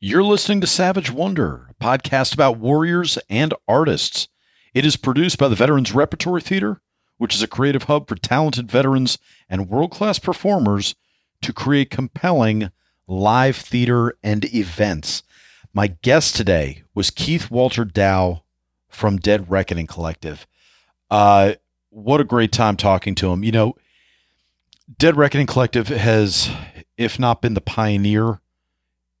You're listening to Savage Wonder, a podcast about warriors and artists. It is produced by the Veterans Repertory Theater, which is a creative hub for talented veterans and world class performers to create compelling live theater and events. My guest today was Keith Walter Dow from Dead Reckoning Collective. Uh, what a great time talking to him. You know, Dead Reckoning Collective has, if not been the pioneer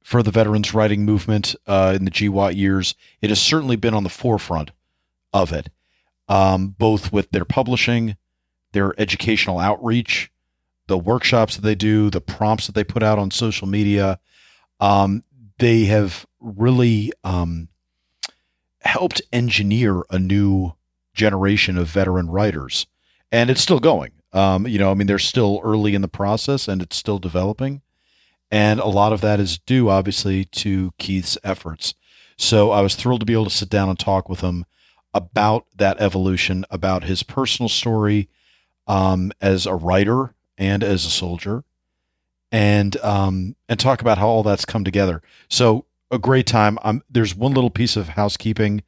for the veterans writing movement uh, in the GWOT years, it has certainly been on the forefront of it, um, both with their publishing, their educational outreach, the workshops that they do, the prompts that they put out on social media. Um, they have really um, helped engineer a new generation of veteran writers, and it's still going. Um, you know, I mean, they're still early in the process, and it's still developing, and a lot of that is due, obviously, to Keith's efforts. So I was thrilled to be able to sit down and talk with him about that evolution, about his personal story um, as a writer and as a soldier, and um, and talk about how all that's come together. So a great time. There's one little piece of housekeeping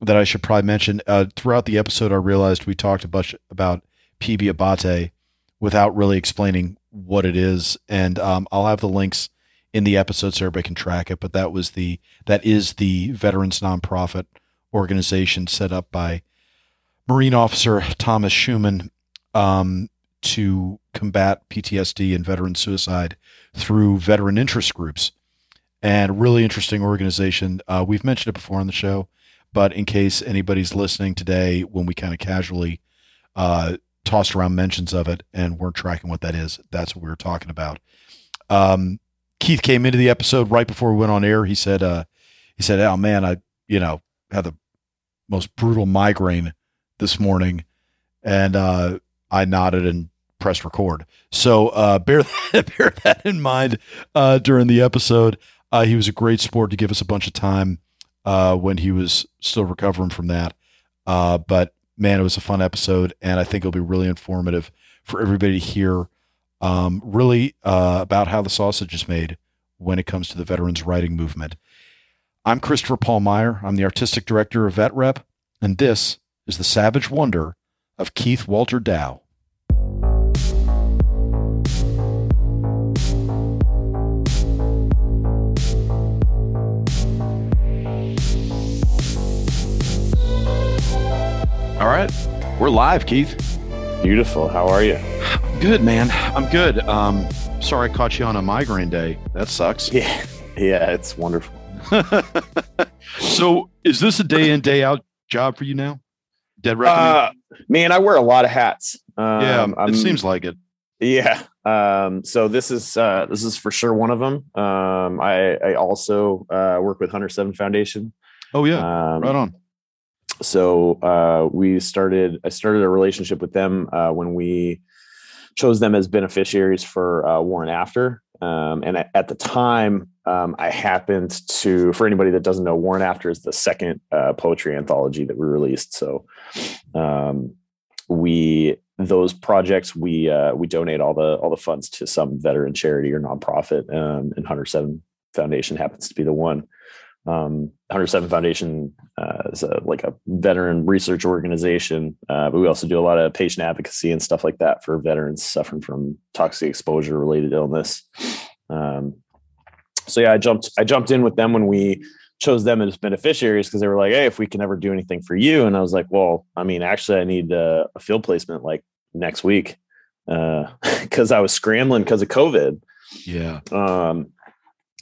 that I should probably mention. Uh, throughout the episode, I realized we talked a bunch about PB Abbate without really explaining what it is, and um, I'll have the links in the episode so everybody can track it. But that was the that is the veterans nonprofit organization set up by Marine Officer Thomas Schueman um, to combat PTSD and veteran suicide through veteran interest groups. And really interesting organization. Uh, we've mentioned it before on the show, but in case anybody's listening today, when we kind of casually uh, tossed around mentions of it and weren't tracking what that is, that's what we were talking about. Um, Keith came into the episode right before we went on air. He said, uh, he said, "Oh man, I you know had the most brutal migraine this morning," and uh, I nodded and pressed record. So uh, bear that, bear that in mind uh, during the episode. Uh, he was a great sport to give us a bunch of time uh, when he was still recovering from that. But man, it was a fun episode, and I think it'll be really informative for everybody to hear um, really uh, about how the sausage is made when it comes to the veterans writing movement. I'm Christopher Paul Meyer. I'm the artistic director of VetRep, and this is the Savage Wonder of Keith Walter Dow. All right, we're live, Keith. Beautiful. How are you? Good, man. I'm good. Um, sorry I caught you on a migraine day. That sucks. Yeah, yeah, it's wonderful. so, is this a day in day out job for you now? Dead reckoning. Uh, man, I wear a lot of hats. Um, yeah, it I'm- seems like it. Yeah. Um, so this is uh, this is for sure one of them. Um, I, I also uh, work with Hunter Seven Foundation. Oh yeah, Um, right on. So uh, we started i started a relationship with them uh, when we chose them as beneficiaries for uh, war and after. Um, and at, the time um, i happened to for anybody that doesn't know war and after is the second uh, poetry anthology that we released. So um, we those projects we uh, we donate all the all the funds to some veteran charity or nonprofit um, and Hunter Seven foundation happens to be the one um, Hunter Seven Foundation uh, is a, like a veteran research organization, uh, but we also do a lot of patient advocacy and stuff like that for veterans suffering from toxic exposure related illness. Um, so yeah, I jumped I jumped in with them when we chose them as beneficiaries because they were like, "Hey, if we can ever do anything for you," and I was like, "Well, I mean, actually, I need uh, a field placement like next week because I was scrambling because of COVID." Yeah, um,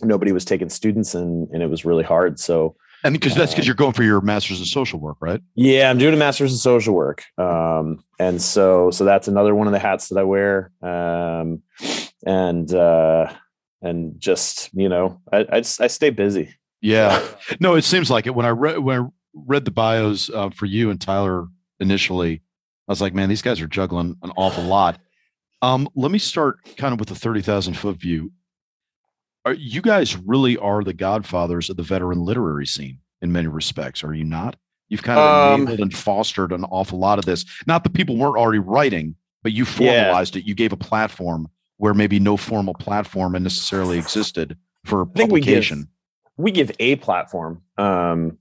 nobody was taking students and and it was really hard so and because that's because Um, you're going for your master's in social work, right? yeah i'm doing a master's in social work um, and so so that's another one of the hats that i wear um, and uh, and just you know i i, just, I stay busy Yeah. No, it seems like it. When I read when I read the bios uh, for you and Tyler initially, I was like, man, these guys are juggling an awful lot. Um, let me start kind of with the thirty thousand foot view. Are you guys really are the godfathers of the veteran literary scene in many respects? Are you not? You've kind of Um, enabled and fostered an awful lot of this. Not that people weren't already writing, but you Yeah. formalized it. You gave a platform where maybe no formal platform necessarily existed for think we give- publication. we give a platform. Um,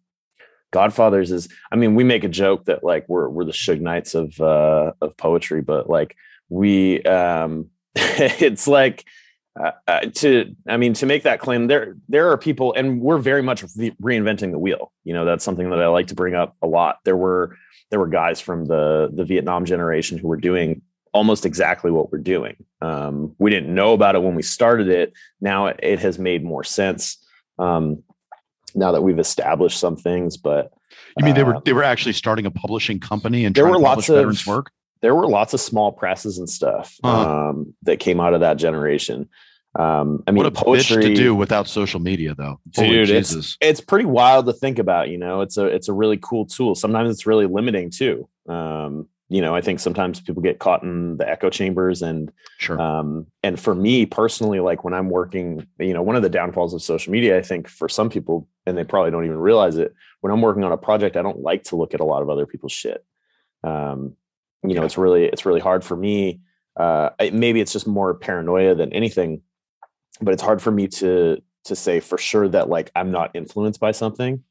Godfathers is, I mean, we make a joke that like we're we're the Suge Knights of uh, of poetry, but like we, um, it's like uh, uh, to, I mean, to make that claim, there there are people, and we're very much reinventing the wheel. You know, that's something that I like to bring up a lot. There were there were guys from the the Vietnam generation who were doing almost exactly what we're doing. Um, we didn't know about it when we started it. Now it, it has made more sense. Um, now that we've established some things. But you mean they were uh, they were actually starting a publishing company and there were lots of veterans work. There were lots of small presses and stuff uh-huh. um, that came out of that generation. Um, I mean, what a poetry to do without social media, though. Dude, it's, it's pretty wild to think about. You know, it's a it's a really cool tool. Sometimes it's really limiting too. Um, you know, I think sometimes people get caught in the echo chambers and sure. Um, and for me personally, like when I'm working, you know, one of the downfalls of social media, I think for some people, and they probably don't even realize it, when I'm working on a project, I don't like to look at a lot of other people's shit. Um, you know, it's really it's really hard for me. Uh, maybe it's just more paranoia than anything, but it's hard for me to to say for sure that like I'm not influenced by something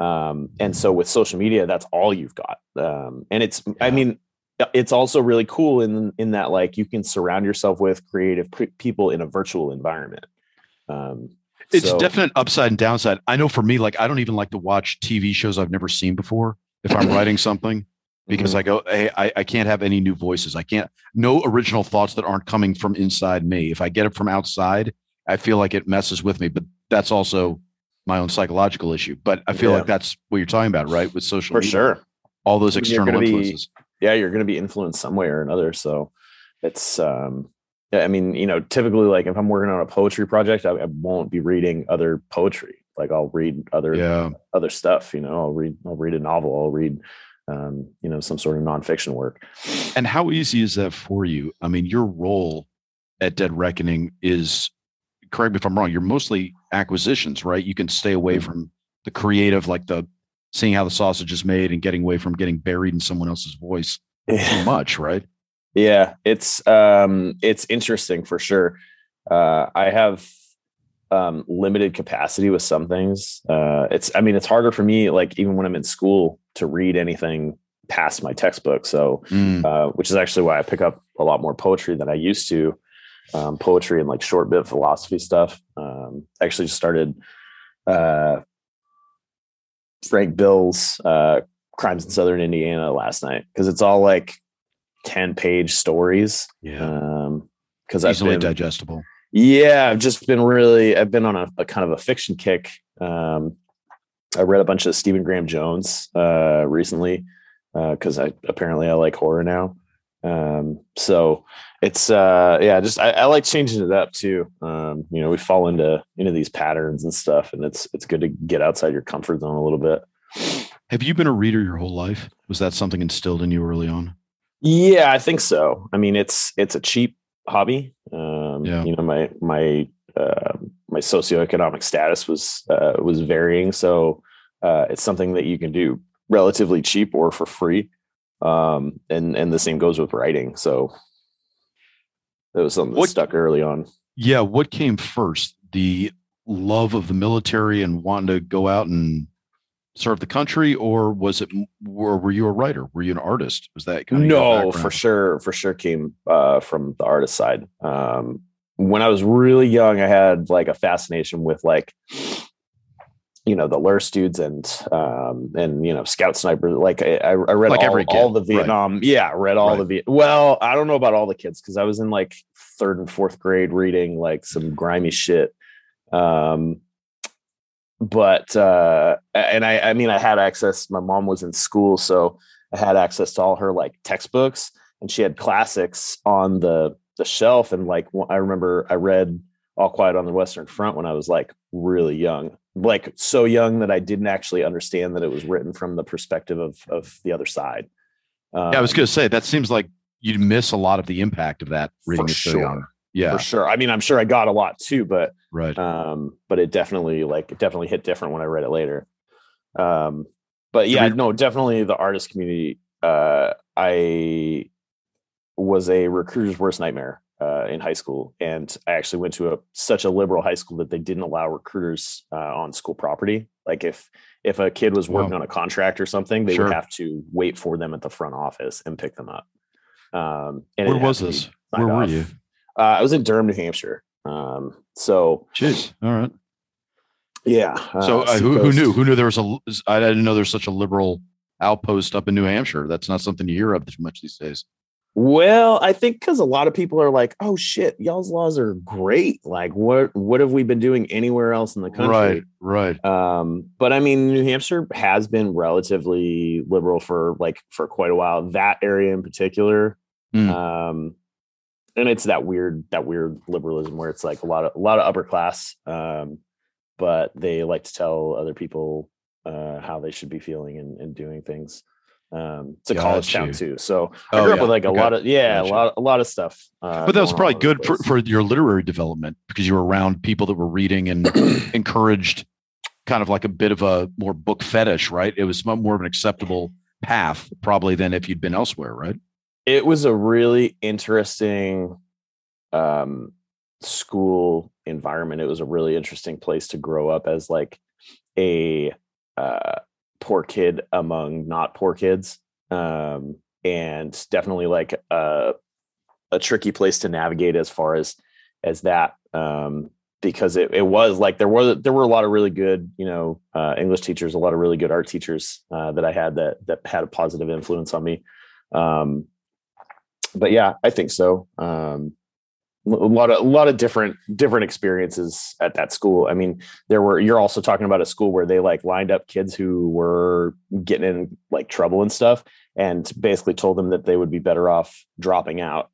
um, and so with social media that's all you've got um, and it's yeah. i mean uh, it's also really cool in in that like you can surround yourself with creative people in a virtual environment um, it's so. definite upside and downside i know for me like i don't even like to watch tv shows i've never seen before if i'm writing something because mm-hmm. i go hey I, I can't have any new voices i can't no original thoughts that aren't coming from inside me if i get it from outside i feel like it messes with me but that's also my own psychological issue. But I feel yeah. like that's what you're talking about, right? With social for media, sure, all those external influences. Be, yeah, you're going to be influenced some way or another. So it's, um, I mean, you know, typically, like if I'm working on a poetry project, I, I won't be reading other poetry. Like I'll read other yeah. other stuff. You know, I'll read I'll read a novel. I'll read um, you know some sort of nonfiction work. And how easy is that for you? I mean, your role at Dead Reckoning is correct me if I'm wrong, you're mostly acquisitions, right? You can stay away mm-hmm. from the creative, like the seeing how the sausage is made and getting away from getting buried in someone else's voice too much, right? Yeah, it's um it's interesting for sure. Uh I have um limited capacity with some things. Uh it's I mean it's harder for me like even when I'm in school to read anything past my textbook. So mm. uh which is actually why I pick up a lot more poetry than I used to um, poetry and like short bit philosophy stuff. Um, actually just started uh, Frank Bill's uh, Crimes in Southern Indiana last night because it's all like 10 page stories. Yeah. Um, because easily been, digestible. Yeah, I've just been really, I've been on a, a kind of a fiction kick. Um, I read a bunch of Stephen Graham Jones uh, recently because uh, I apparently I like horror now. Um, so it's uh yeah, just I, I, like changing it up too. Um, you know, we fall into into these patterns and stuff, and it's it's good to get outside your comfort zone a little bit. Have you been a reader your whole life? Was that something instilled in you early on? Yeah, I think so. I mean, it's it's a cheap hobby. Um, yeah. you know, my my uh, my socioeconomic status was uh, was varying, so uh, it's something that you can do relatively cheap or for free um, and and the same goes with writing. So it was something what, that stuck early on. Yeah, what came first? The love of the military and wanting to go out and serve the country, or was it? Or were you a writer? Were you an artist? Was that kind of no? For sure, for sure came uh, from the artist side. Um, when I was really young, I had like a fascination with like you know the LRRPs dudes and um and you know Scout Sniper. Like I, I read like all, all, the Vietnam. Right. Yeah, read all right. the Viet. Well, I don't know about all the kids because I was in like third and fourth grade reading like some grimy shit. Um, but uh, and I I mean I had access. My mom was in school, so I had access to all her like textbooks, and she had classics on the the shelf. And like I remember I read All Quiet on the Western Front when I was like really young like so young that I didn't actually understand that it was written from the perspective of of the other side. Um, yeah, I was going to say that seems like you'd miss a lot of the impact of that reading it so young. Yeah, for sure. I mean, I'm sure I got a lot too, but right. Um, but it definitely like it definitely hit different when I read it later. Um, but yeah, no, definitely the artist community. Uh, I was a recruiter's worst nightmare uh, in high school, and I actually went to a such a liberal high school that they didn't allow recruiters uh, on school property. Like if if a kid was working wow. on a contract or something, they sure. would have to wait for them at the front office and pick them up. Um, and Where was this? Where were you? Uh, I was in Durham, New Hampshire. Um, so, jeez, all right, yeah. so uh, who, who knew? Who knew there was a? I didn't know there's such a liberal outpost up in New Hampshire. That's not something you hear of too much these days. Well, I think because a lot of people are like, "Oh shit, y'all's laws are great. Like, what what have we been doing anywhere else in the country?" Right, right. Um, but I mean, New Hampshire has been relatively liberal for like for quite a while. That area in particular, mm. um, and it's that weird that weird liberalism where it's like a lot of a lot of upper class, um, but they like to tell other people uh, how they should be feeling and, and doing things. Um, it's a Got college you. town too, so I oh, grew up yeah. with like a okay. lot of yeah, a lot a lot of stuff. Uh, but that was probably good for, for your literary development because you were around people that were reading and encouraged kind of like a bit of a more book fetish, right? It was more of an acceptable path probably than if you'd been elsewhere, right? It was a really interesting um, school environment. It was a really interesting place to grow up as like a uh, poor kid among not poor kids um, and definitely like a, a tricky place to navigate as far as as that um, because it, it was like there was there were a lot of really good you know uh, english teachers a lot of really good art teachers uh, that i had that that had a positive influence on me um, but yeah i think so um, a lot of a lot of different different experiences at that school. I mean, there were you're also talking about a school where they like lined up kids who were getting in like trouble and stuff and basically told them that they would be better off dropping out.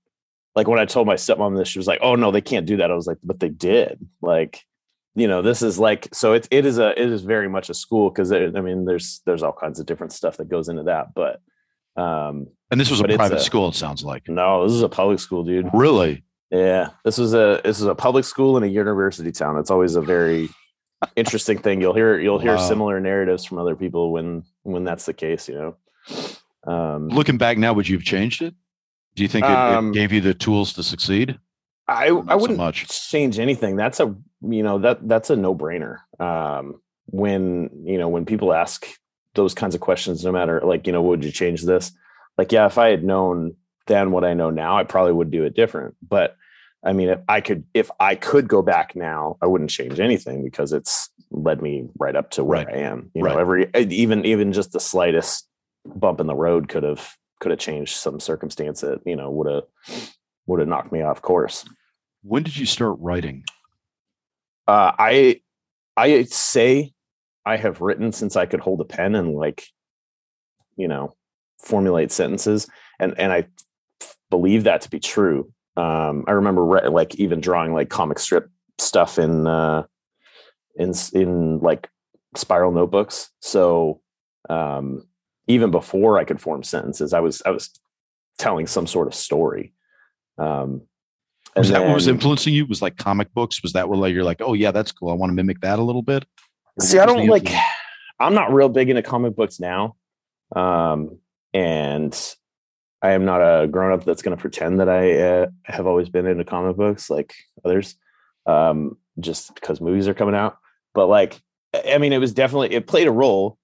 Like when I told my stepmom this, she was like, "Oh no, they can't do that." I was like, "But they did." Like, you know, this is like so it it is a it is very much a school because I mean, there's there's all kinds of different stuff that goes into that, but um and this was a private a, school, it sounds like. No, this is a public school, dude. Really? Yeah, this was a this is a public school in a university town. It's always a very interesting thing. You'll hear you'll hear wow. similar narratives from other people when when that's the case. You know, um, looking back now, would you have changed it? Do you think it, um, it gave you the tools to succeed? I I wouldn't so much. change anything. That's a you know that that's a no brainer. Um, when you know when people ask those kinds of questions, no matter like you know would you change this? Like yeah, if I had known then what I know now, I probably would do it different. But I mean, if I could, if I could go back now, I wouldn't change anything because it's led me right up to where right. I am. You right. know, every even even just the slightest bump in the road could have could have changed some circumstance that you know would have would have knocked me off course. When did you start writing? Uh, I I say I have written since I could hold a pen and like, you know, formulate sentences, and and I believe that to be true. Um, I remember re- like even drawing like comic strip stuff in uh, in in like spiral notebooks. So um, even before I could form sentences, I was I was telling some sort of story. Um, was that then, what was influencing you? Was like comic books? Was that what like you're like, oh yeah, that's cool. I want to mimic that a little bit. See, I don't like. I'm not real big into comic books now, um, and I am not a grown up that's going to pretend that I uh, have always been into comic books like others, um, just because movies are coming out. But like, I mean, it was definitely it played a role,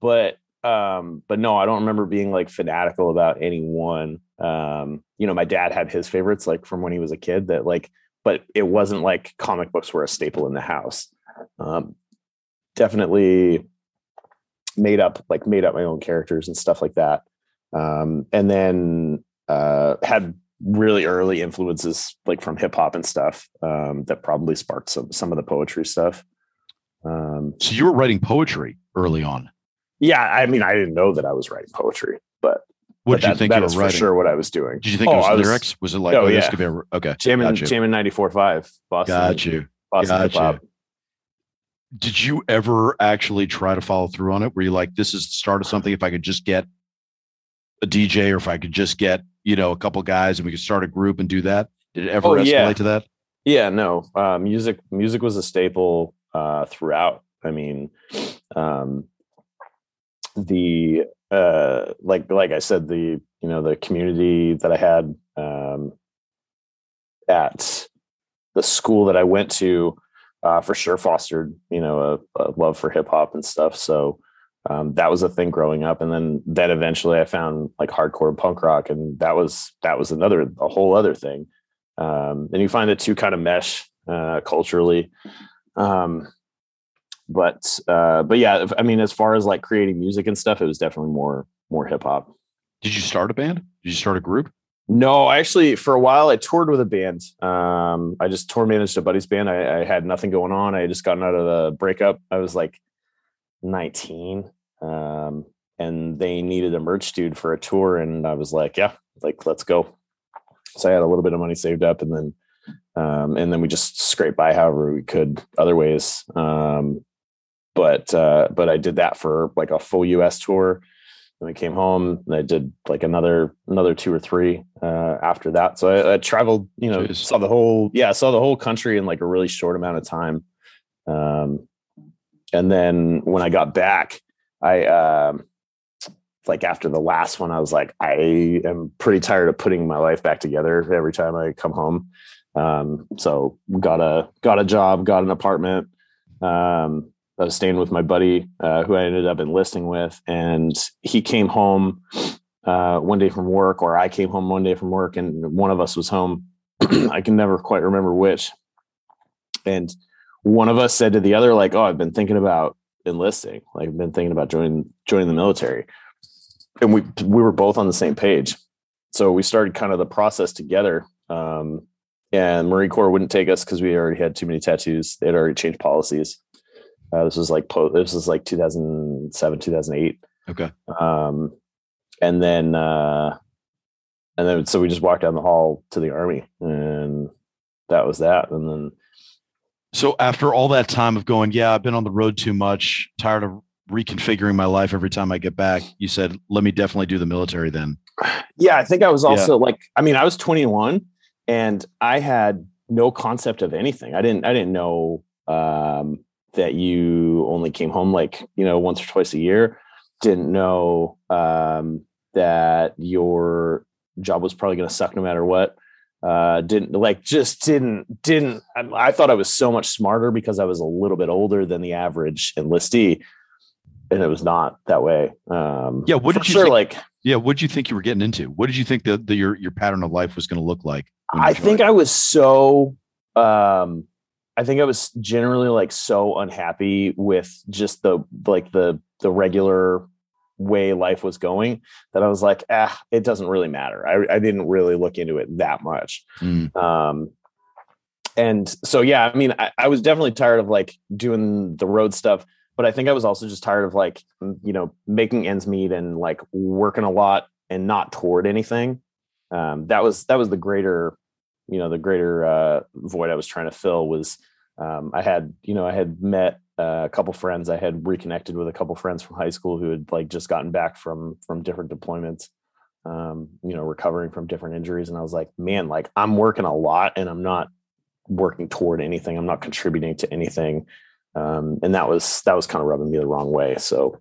but um, but no, I don't remember being like fanatical about any one. Um, you know, my dad had his favorites like from when he was a kid that like, but it wasn't like comic books were a staple in the house. Um, definitely made up like made up my own characters and stuff like that um, and then uh, had really early influences like from hip hop and stuff um, that probably sparked some some of the poetry stuff. Um, so you were writing poetry early on. Yeah, I mean, I didn't know that I was writing poetry, but what did you think that you were writing? for sure what I was doing. Did you think oh, it was, was lyrics? Was it like, oh, oh yeah. Be a, okay. Jam'n, Jam'n 94 5, Boston. Got you. Boston Got you. Did you ever actually try to follow through on it? Were you like, this is the start of something? If I could just get a DJ or if I could just get, you know, a couple guys and we could start a group and do that? Did it ever oh, escalate yeah. to that? Yeah, no. Uh, music music was a staple uh, throughout. I mean, um, the uh, like like I said, the you know the community that I had, um, at the school that I went to uh, for sure fostered, you know, a, a love for hip hop and stuff. So um, that was a thing growing up. And then then eventually I found like hardcore punk rock, and that was that was another a whole other thing. Um, and you find the two kind of mesh uh, culturally. Um, but uh, but yeah, I mean, as far as like creating music and stuff, it was definitely more more hip hop. Did you start a band? Did you start a group? No, actually, for a while I toured with a band. Um, I just tour managed a buddy's band. I, I, had nothing going on. I had just gotten out of the breakup. I was like 19, um, and they needed a merch dude for a tour, and I was like, yeah, like let's go. So I had a little bit of money saved up, and then um, and then we just scraped by however we could other ways. Um, but uh, but I did that for like a full U.S. tour and we came home and I did like another another two or three uh, after that. So I, I traveled, you know, Jeez. saw the whole yeah, saw the whole country in like a really short amount of time. Um, and then when I got back, I um, like after the last one, I was like, I am pretty tired of putting my life back together every time I come home. Um, so got a got a job, got an apartment. Um, I was staying with my buddy uh, who I ended up enlisting with, and he came home uh, one day from work, or I came home one day from work, and one of us was home. I can never quite remember which. And one of us said to the other, like, "Oh, I've been thinking about enlisting. Like, I've been thinking about joining joining the military." And we we were both on the same page, so we started kind of the process together. Um, and Marine Corps wouldn't take us because we already had too many tattoos. They had already changed policies. Uh, this was like po- this was like 2007, 2008. Okay. Um, and then uh, and then so we just walked down the hall to the army, and that was that. And then so after all that time of going, yeah, I've been on the road too much, tired of reconfiguring my life every time I get back. You said, let me definitely do the military then. Yeah, I think I was also yeah. like, I mean, I was 21 and I had no concept of anything. I didn't, I didn't know um, that you only came home like you know once or twice a year didn't know um, that your job was probably going to suck no matter what uh, didn't like just didn't didn't I, I, thought i was so much smarter because i was a little bit older than the average enlistee and it was not that way. Um, yeah what did you sure think, like yeah what did you think you were getting into? What did you think that your your pattern of life was going to look like i think i was so um I think I was generally like so unhappy with just the like the the regular way life was going that I was like, ah, it doesn't really matter. I, I didn't really look into it that much. Mm. Um, and so yeah, I mean, I, I was definitely tired of like doing the road stuff, but I think I was also just tired of like you know making ends meet and like working a lot and not toward anything. Um, that was that was the greater you know the greater uh, void I was trying to fill was um, I had you know I had met uh, a couple friends I had reconnected with a couple friends from high school who had like just gotten back from from different deployments um, you know recovering from different injuries and I was like man like I'm working a lot and I'm not working toward anything I'm not contributing to anything um, and that was that was kind of rubbing me the wrong way so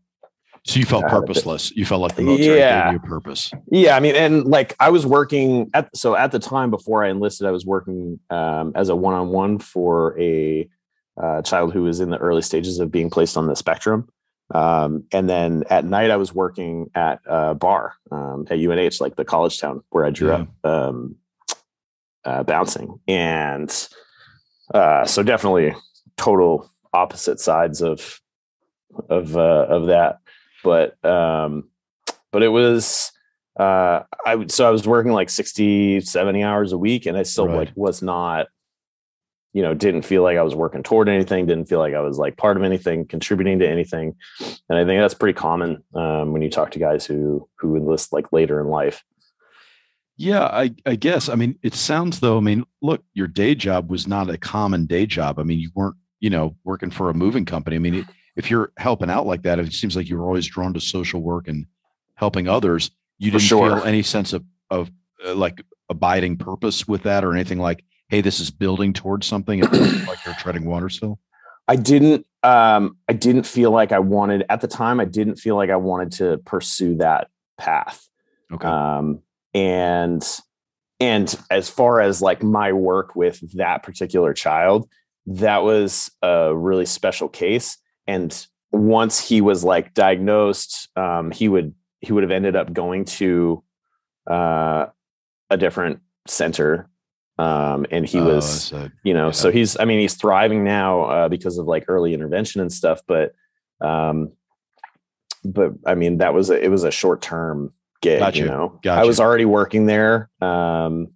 so you felt purposeless. You felt like the military yeah. gave you a purpose. Yeah, I mean, and like I was working at so at the time before I enlisted, I was working um, as a one-on-one for a uh, child who was in the early stages of being placed on the spectrum. Um, and then at night, I was working at a bar um, at UNH, like the college town where I grew yeah. up um, uh, bouncing. And uh, so definitely total opposite sides of of uh, of that but um, but it was uh, I would so I was working like 60, 70 hours a week, and I still right. like was not, you know, didn't feel like I was working toward anything, didn't feel like I was like part of anything, contributing to anything, and I think that's pretty common um, when you talk to guys who who enlist like later in life. Yeah, I, I guess. I mean, it sounds though. I mean, look, your day job was not a common day job. I mean, you weren't, you know, working for a moving company. I mean, it, if you're helping out like that, it seems like you're always drawn to social work and helping others. You didn't sure. feel any sense of of uh, like abiding purpose with that, or anything like, hey, this is building towards something. like you're treading water still. I didn't. Um, I didn't feel like I wanted at the time. I didn't feel like I wanted to pursue that path. Okay. Um, and and as far as like my work with that particular child, that was a really special case. And once he was like diagnosed, um, he would he would have ended up going to uh, a different center um, and he oh, was so, you know yeah. so he's i mean he's thriving now uh, because of like early intervention and stuff but um but i mean that was a, it was a short term gig gotcha. you know gotcha. i was already working there um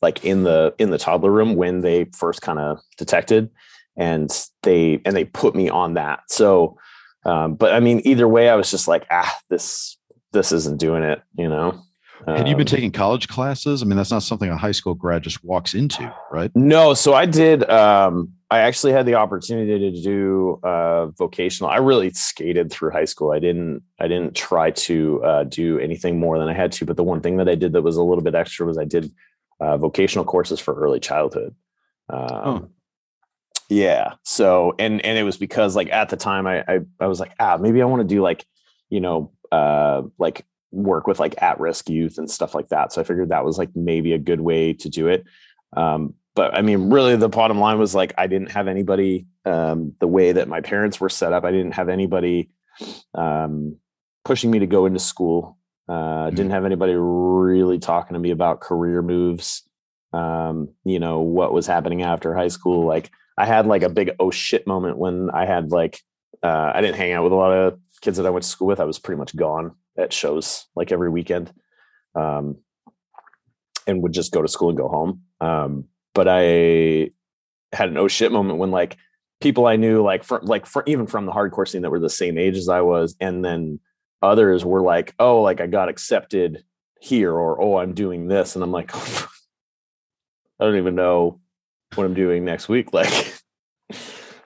like in the in the toddler room when they first kind of detected and they and they put me on that so um but i mean either way i was just like ah this this isn't doing it you know had you been um, taking college classes? I mean, that's not something a high school grad just walks into, right? No. So I did. Um, I actually had the opportunity to do uh, vocational. I really skated through high school. I didn't. I didn't try to uh, do anything more than I had to. But the one thing that I did that was a little bit extra was I did uh, vocational courses for early childhood. Um, oh. Yeah. So and and it was because like at the time I I, I was like ah maybe I want to do like you know uh like work with like at-risk youth and stuff like that. So I figured that was like maybe a good way to do it. Um, but I mean, really, the bottom line was like I didn't have anybody um, the way that my parents were set up. I didn't have anybody um, pushing me to go into school. Uh, mm-hmm. Didn't have anybody really talking to me about career moves. Um, you know what was happening after high school. Like I had like a big oh shit moment when I had like uh, I didn't hang out with a lot of kids that I went to school with. I was pretty much gone at shows like every weekend, um, and would just go to school and go home. Um, but I had an oh shit moment when like people I knew, like from like for, even from the hardcore scene that were the same age as I was, and then others were like, oh, like I got accepted here, or oh, I'm doing this, and I'm like, I don't even know what I'm doing next week. Like,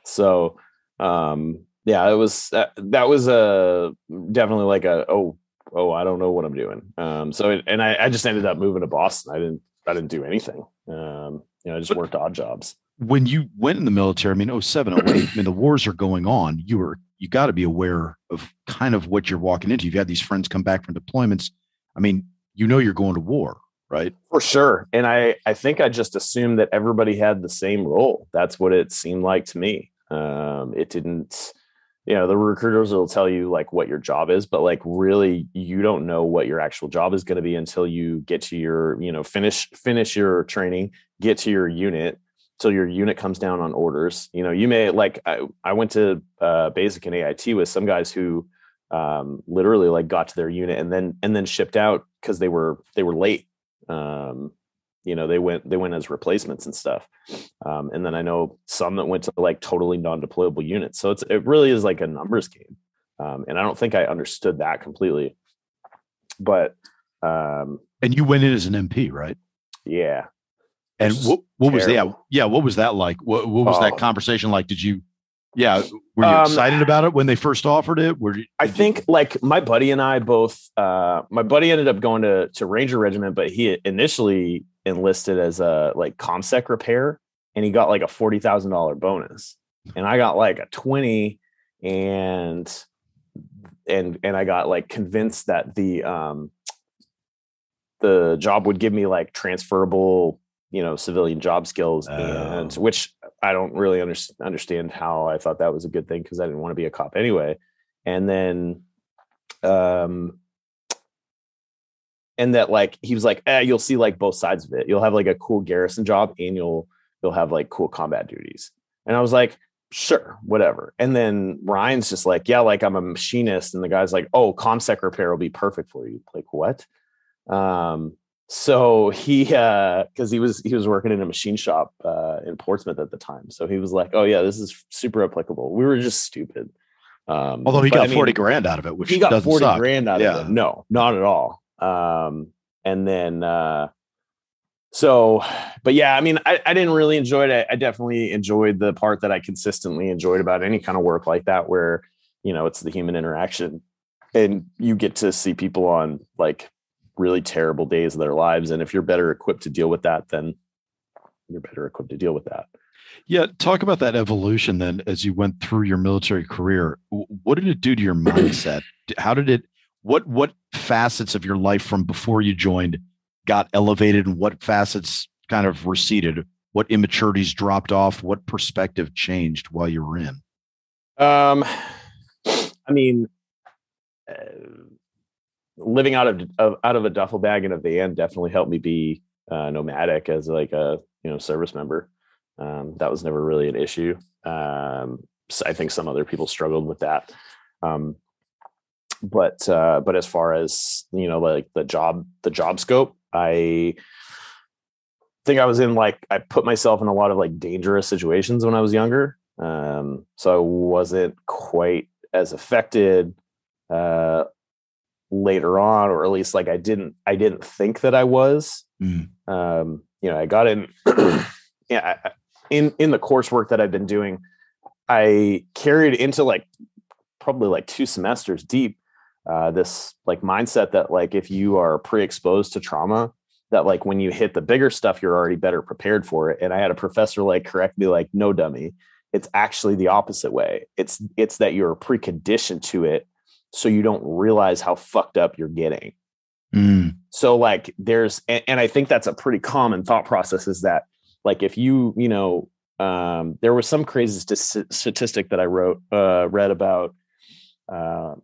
so um yeah, it was that, that was a definitely like a oh oh I don't know what I'm doing. Um, so it, and I, I just ended up moving to Boston. I didn't I didn't do anything. Um, you know, I just but worked odd jobs. When you went in the military, I mean, 07, 08, I mean, the wars are going on. You were you got to be aware of kind of what you're walking into. You've had these friends come back from deployments. I mean, you know you're going to war, right? For sure. And I I think I just assumed that everybody had the same role. That's what it seemed like to me. Um, it didn't you know the recruiters will tell you like what your job is but like really you don't know what your actual job is going to be until you get to your you know finish finish your training get to your unit till your unit comes down on orders. You know you may like i, I went to uh, basic and ait with some guys who um, literally like got to their unit and then and then shipped out because they were they were late. Um, you know they went they went as replacements and stuff. Um, and then i know some that went to like totally non-deployable units. So it's it really is like a numbers game. Um, and i don't think i understood that completely. But um and you went in as an mp right? Yeah. And what, what was that yeah what was that like? What, what was oh. that conversation like? Did you yeah were you um, excited about it when they first offered it? Were you, i think you... like my buddy and i both uh my buddy ended up going to to ranger regiment but he initially enlisted as a like comsec repair and he got like a $40,000 bonus. And I got like a 20 and and and I got like convinced that the um the job would give me like transferable you know civilian job skills. And oh. which I don't really under, understand how I thought that was a good thing because I didn't want to be a cop anyway. And then um and that like he was like eh, you'll see like both sides of it. You'll have like a cool garrison job and you'll you'll have like cool combat duties. And i was like sure whatever. And then ryan's just like yeah like i'm a machinist. And the guy's like oh comsec repair will be perfect for you. Like what? Um so he uh because he was he was working in a machine shop uh in portsmouth at the time. So he was like oh yeah this is super applicable. We were just stupid. Um although he got I mean, 40 grand out of it which he got 40 suck. grand out yeah. of it. No not at all um, and then, uh, so, but yeah, I mean, I, I didn't really enjoy it. I definitely enjoyed the part that I consistently enjoyed about any kind of work like that, where, you know, it's the human interaction and you get to see people on like really terrible days of their lives. And if you're better equipped to deal with that, then you're better equipped to deal with that. Yeah, talk about that evolution then as you went through your military career. What did it do to your mindset? How did it what what facets of your life from before you joined got elevated and what facets kind of receded? What immaturities dropped off? What perspective changed while you were in? Um, I mean, uh, living out of, of, out of a duffel bag in a van definitely helped me be uh, nomadic as like a you know service member. Um, that was never really an issue. Um, so I think some other people struggled with that. Um, but uh, but as far as you know, like the job the job scope, I think I was in like I put myself in a lot of like dangerous situations when I was younger. Um, so I wasn't quite as affected uh, later on, or at least like I didn't I didn't think that I was. Mm. Um, you know, I got in yeah, in in the coursework that I've been doing, I carried into like probably like two semesters deep uh, this like mindset that like if you are pre-exposed to trauma that like when you hit the bigger stuff you're already better prepared for it. And i had a professor like correct me like no dummy. It's actually the opposite way. It's it's that you're preconditioned to it so you don't realize how fucked up you're getting. Mm. so like there's and, and i think that's a pretty common thought process is that like if you you know um, there was some crazy st- statistic that i wrote uh, read about uh,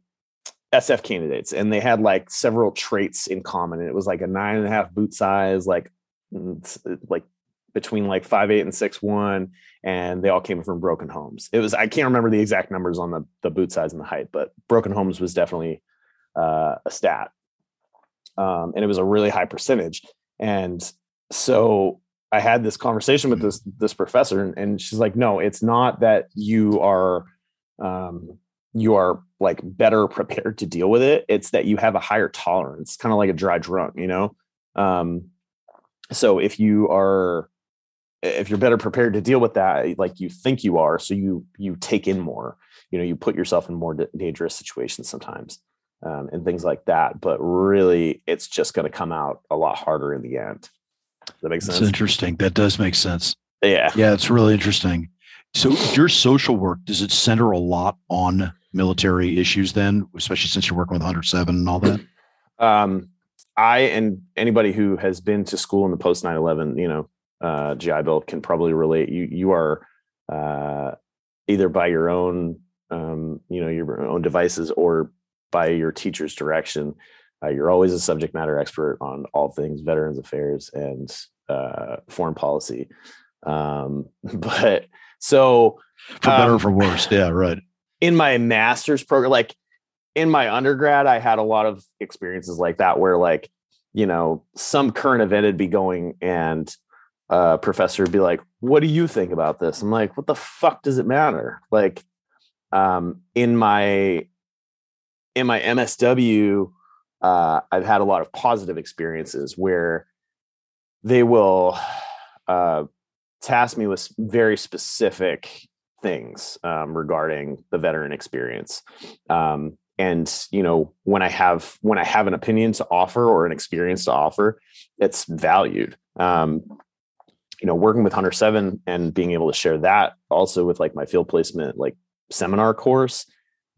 SF candidates, and they had like several traits in common. And it was like a nine and a half boot size, like mm, like between like five eight and six one, and they all came from broken homes. It was I can't remember the exact numbers on the the boot size and the height, but broken homes was definitely uh, a stat, um, and it was a really high percentage. And so I had this conversation with this this professor, and, and she's like, "No, it's not that you are." Um, you are like better prepared to deal with it it's that you have a higher tolerance kind of like a dry drunk you know? Um so if you are if you're better prepared to deal with that like you think you are so you you take in more you know you put yourself in more dangerous situations sometimes um, and things like that but really it's just going to come out a lot harder in the end. Does that makes sense? It's interesting that does make sense. Yeah. Yeah it's really interesting. So your social work does it center a lot on military issues then, especially since you're working with Hunter Seven and all that? Um, I and anybody who has been to school in the post 9/11, you know, uh, GI Bill can probably relate. You you are uh, either by your own, um, you know, your own devices or by your teacher's direction. Uh, you're always a subject matter expert on all things veterans affairs and uh, foreign policy. Um, but so, for better um, or for worse, yeah, right in my master's program, like in my undergrad, I had a lot of experiences like that where like, you know, some current event would be going and a professor would be like, what do you think about this? I'm like, what the fuck does it matter? Like, um, in my in my MSW, uh, I've had a lot of positive experiences where they will uh, task me with very specific things um, regarding the veteran experience. Um, and you know, when I have when I have an opinion to offer or an experience to offer, it's valued. Um, you know, working with Hunter Seven and being able to share that also with like my field placement like seminar course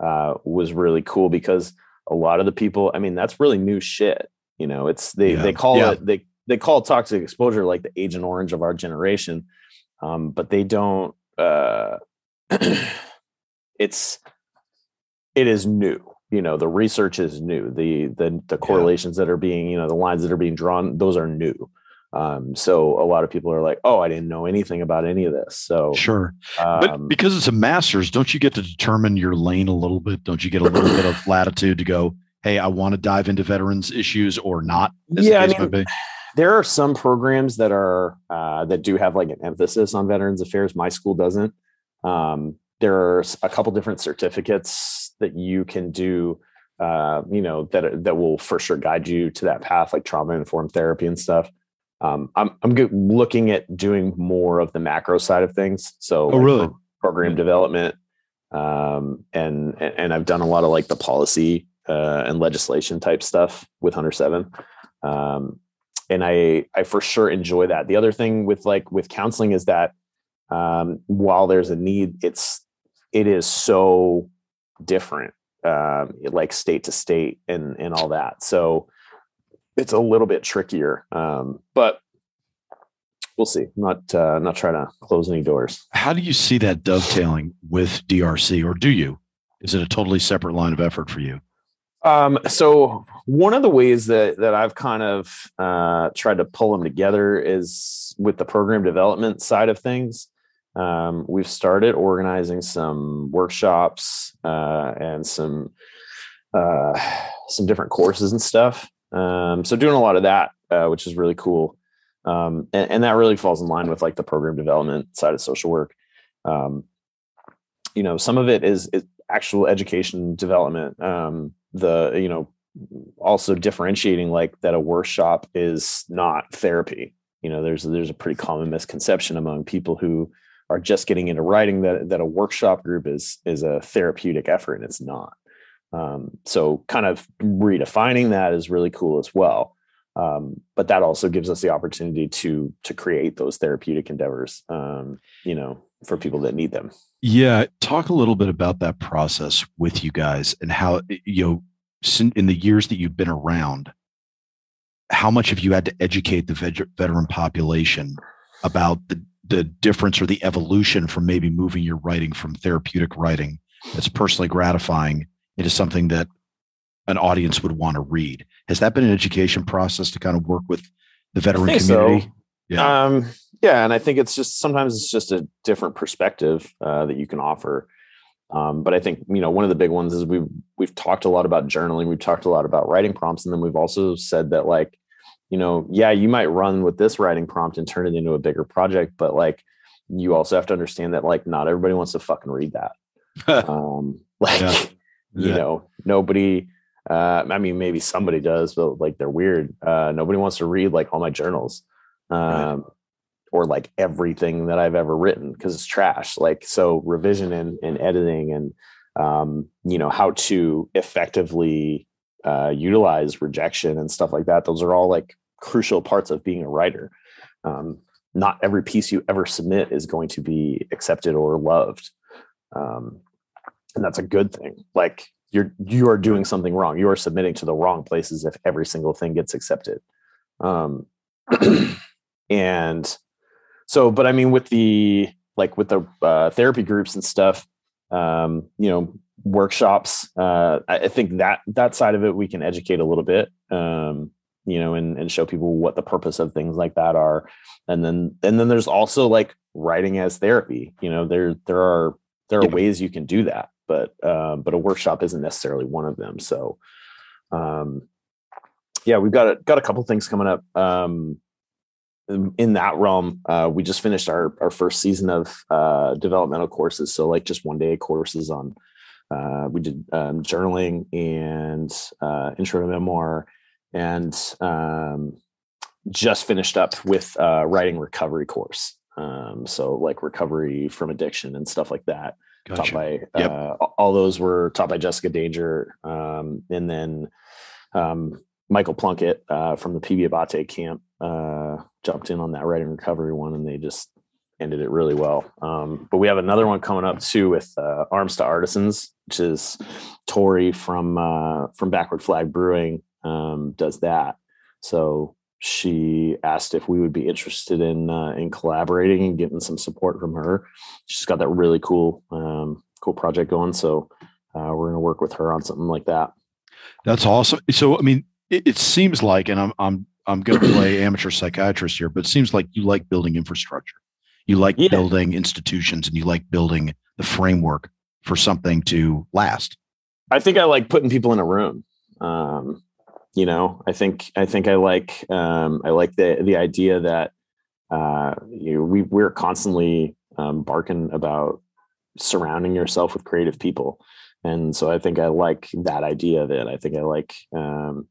uh, was really cool because a lot of the people, I mean, that's really new shit. You know, it's they yeah. they call yeah. it they they call toxic exposure like the Agent Orange of our generation, um, but they don't uh, it's it is new you know the research is new. The the the correlations yeah. that are being you know the lines that are being drawn those are new. Um, so a lot of people are like oh i didn't know anything about any of this. So sure. Um, but because it's a master's don't you get to determine your lane a little bit? Don't you get a little bit of latitude to go hey i want to dive into veterans issues or not yeah I mean, there are some programs that are uh, that do have like an emphasis on veterans affairs. My school doesn't um, there's a couple different certificates that you can do, uh, you know, that that will for sure guide you to that path, like trauma informed therapy and stuff. Um, I'm I'm looking at doing more of the macro side of things. So, oh, like really? program mm-hmm. development, um, and and I've done a lot of like the policy uh, and legislation type stuff with Hunter Seven. Um, and I I for sure enjoy that. The other thing with like with counseling is that um, while there's a need, it's it is so different, um, like state to state and and all that. So it's a little bit trickier. Um, but we'll see. I'm not uh, not trying to close any doors. How do you see that dovetailing with DRC, or do you? Is it a totally separate line of effort for you? Um, so one of the ways that that I've kind of uh, tried to pull them together is with the program development side of things. Um, we've started organizing some workshops uh, and some uh, some different courses and stuff. Um, so doing a lot of that, uh, which is really cool, um, and, and, that really falls in line with like the program development side of social work. Um, you know, some of it is, is actual education development. Um, the you know also differentiating like that a workshop is not therapy. You know, there's there's a pretty common misconception among people who are just getting into writing that that a workshop group is is a therapeutic effort and it's not. Um, so kind of redefining that is really cool as well. Um, but that also gives us the opportunity to to create those therapeutic endeavors um, you know for people that need them. Yeah talk a little bit about that process with you guys and how you know in the years that you've been around how much have you had to educate the veteran population about the the difference or the evolution from maybe moving your writing from therapeutic writing that's personally gratifying into something that an audience would want to read. Has that been an education process to kind of work with the veteran community? So. Yeah. Um, yeah. And I think it's just sometimes it's just a different perspective uh, that you can offer. Um, but I think you know one of the big ones is we've we've talked a lot about journaling, we've talked a lot about writing prompts, and then we've also said that like you know, yeah, you might run with this writing prompt and turn it into a bigger project, but like you also have to understand that like not everybody wants to fucking read that. um, like yeah. you yeah. know, nobody uh, I mean, maybe somebody does, but like they're weird. Uh, nobody wants to read like all my journals, um, right. or like everything that I've ever written because it's trash. Like so, revision and, and editing and um, you know how to effectively uh, utilize rejection and stuff like that. Those are all like crucial parts of being a writer. Um, not every piece you ever submit is going to be accepted or loved. Um, and that's a good thing. Like you're you are doing something wrong. You are submitting to the wrong places if every single thing gets accepted. Um, and so, but I mean, with the like with the uh, therapy groups and stuff, um, you know, workshops. Uh, I think that that side of it we can educate a little bit. Um, you know, and, and show people what the purpose of things like that are. And then, and then there's also like writing as therapy, you know, there, there are, there are ways you can do that, but, um, but a workshop isn't necessarily one of them. So, um, yeah, we've got a, got a couple things coming up. Um, in, in that realm, uh, we just finished our, our first season of uh, developmental courses. So like just one day courses on, uh, we did um, journaling and uh, intro to memoir and um, just finished up with uh, writing recovery course. Um, so like recovery from addiction and stuff like that. Gotcha. Taught by yep. uh, all those were taught by Jessica Danger, um, and then um, Michael Plunkett uh, from the PB Abbate camp uh, jumped in on that writing recovery one, and they just ended it really well. Um, but we have another one coming up too with uh, Arms to Artisans, which is Tori from uh, from Backward Flag Brewing um, does that. So she asked if we would be interested in uh, in collaborating and getting some support from her. She's got that really cool um, cool project going. So uh, we're going to work with her on something like that. That's awesome. So I mean, it, it seems like, and I'm I'm I'm going to play amateur psychiatrist here, but it seems like you like building infrastructure. You like yeah. building institutions, and you like building the framework for something to last. I think I like putting people in a room. Um, you know i think i think i like um, i like the the idea that uh, you know, we we're constantly um, barking about surrounding yourself with creative people and so i think i like that idea it i think i like um,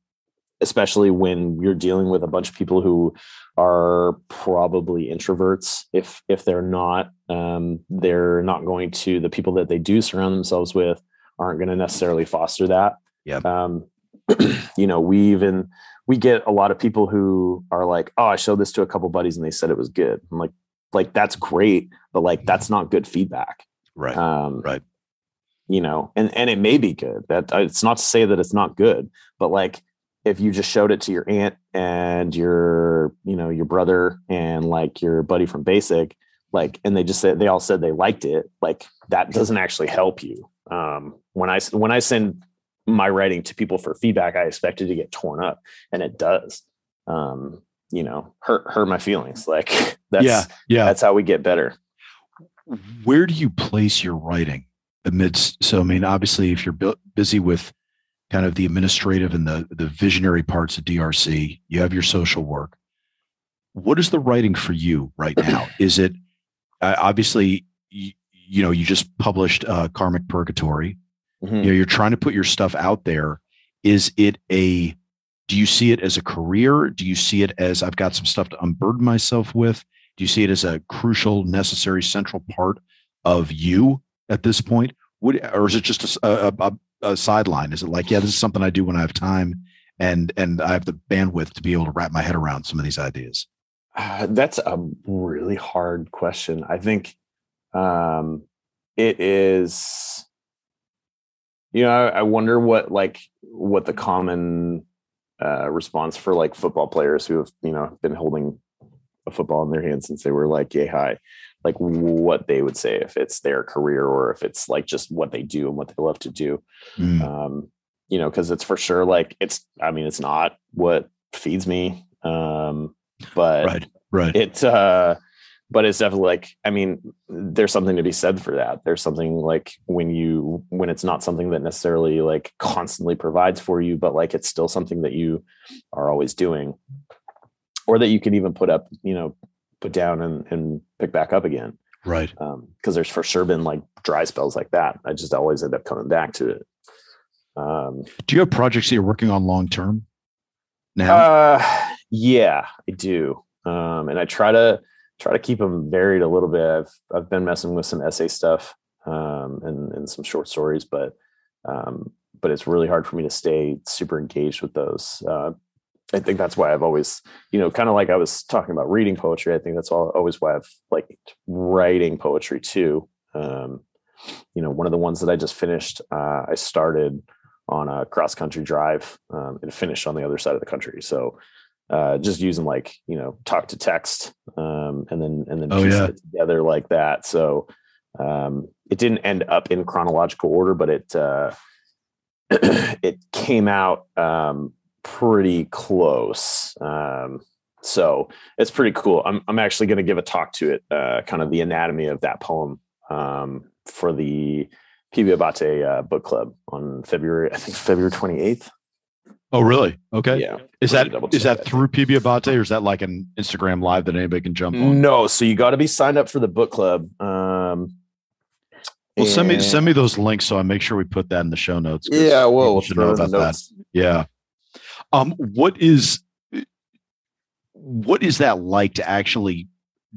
especially when you're dealing with a bunch of people who are probably introverts if if they're not um, they're not going to the people that they do surround themselves with aren't going to necessarily foster that yeah um, you know, we even we get a lot of people who are like, "Oh, I showed this to a couple buddies and they said it was good." I'm like, like that's great, but like mm-hmm. that's not good feedback. Right. Um, right. You know, and and it may be good. That it's not to say that it's not good, but like if you just showed it to your aunt and your you know your brother and like your buddy from basic like and they just said they all said they liked it like that doesn't actually help you um when i when i send my writing to people for feedback i expected to get torn up and it does um you know hurt hurt my feelings like that's yeah, yeah. that's how we get better Where do you place your writing amidst? So, I mean, obviously, if you're bu- busy with kind of the administrative and the the visionary parts of DRC, you have your social work. What is the writing for you right now? Is it uh, obviously you, you know you just published uh, Karmic Purgatory. Mhm. you know you're trying to put your stuff out there. Is it a do you see it as a career? Do you see it as i've got some stuff to unburden myself with? Do you see it as a crucial necessary central part of you at this point? Would, or is it just a sideline? Is it like yeah this is something i do when i have time and and i have the bandwidth to be able to wrap my head around some of these ideas Uh, that's a really hard question. I think um, it is. You know, I, I wonder what like what the common uh, response for like football players who have you know been holding a football in their hand since they were like yay high, like what they would say if it's their career or if it's like just what they do and what they love to do Mm, um, you know, because it's for sure like it's. I mean, it's not what feeds me, um, but right right it. Uh, but it's definitely like. I mean, there's something to be said for that. There's something like when you when it's not something that necessarily like constantly provides for you, but like it's still something that you are always doing, or that you can even put up, you know, put down and and pick back up again right because there's for sure been like dry spells like that. I just always end up coming back to it. Um, do you have projects that you're working on long term now uh, yeah, I do, um, and I try to try to keep them varied a little bit. I've I've been messing with some essay stuff um, and and some short stories, but um, but it's really hard for me to stay super engaged with those. Uh, I think that's why I've always, you know, kind of like I was talking about reading poetry. I think that's all, always why I've liked writing poetry too. Um, you know, one of the ones that I just finished, uh, I started on a cross country drive um, and finished on the other side of the country. So uh, just using like you know talk to text um, and then and then Oh, yeah. it together like that. So um, it didn't end up in chronological order, but it uh, it came out um, pretty close. Um, so it's pretty cool. I'm I'm actually going to give a talk to it, uh, kind of the anatomy of that poem um, for the PB Abbate uh, book club on February, I think February 28th. Oh really okay Yeah. is that is that double is check that through pb abbate or is that like an instagram live that anybody can jump on No, so you got to be signed up for the book club. Um, Well, send me send me those links so I make sure we put that in the show notes. Yeah, well, we'll should know about that. Yeah. Um, what is what is that like to actually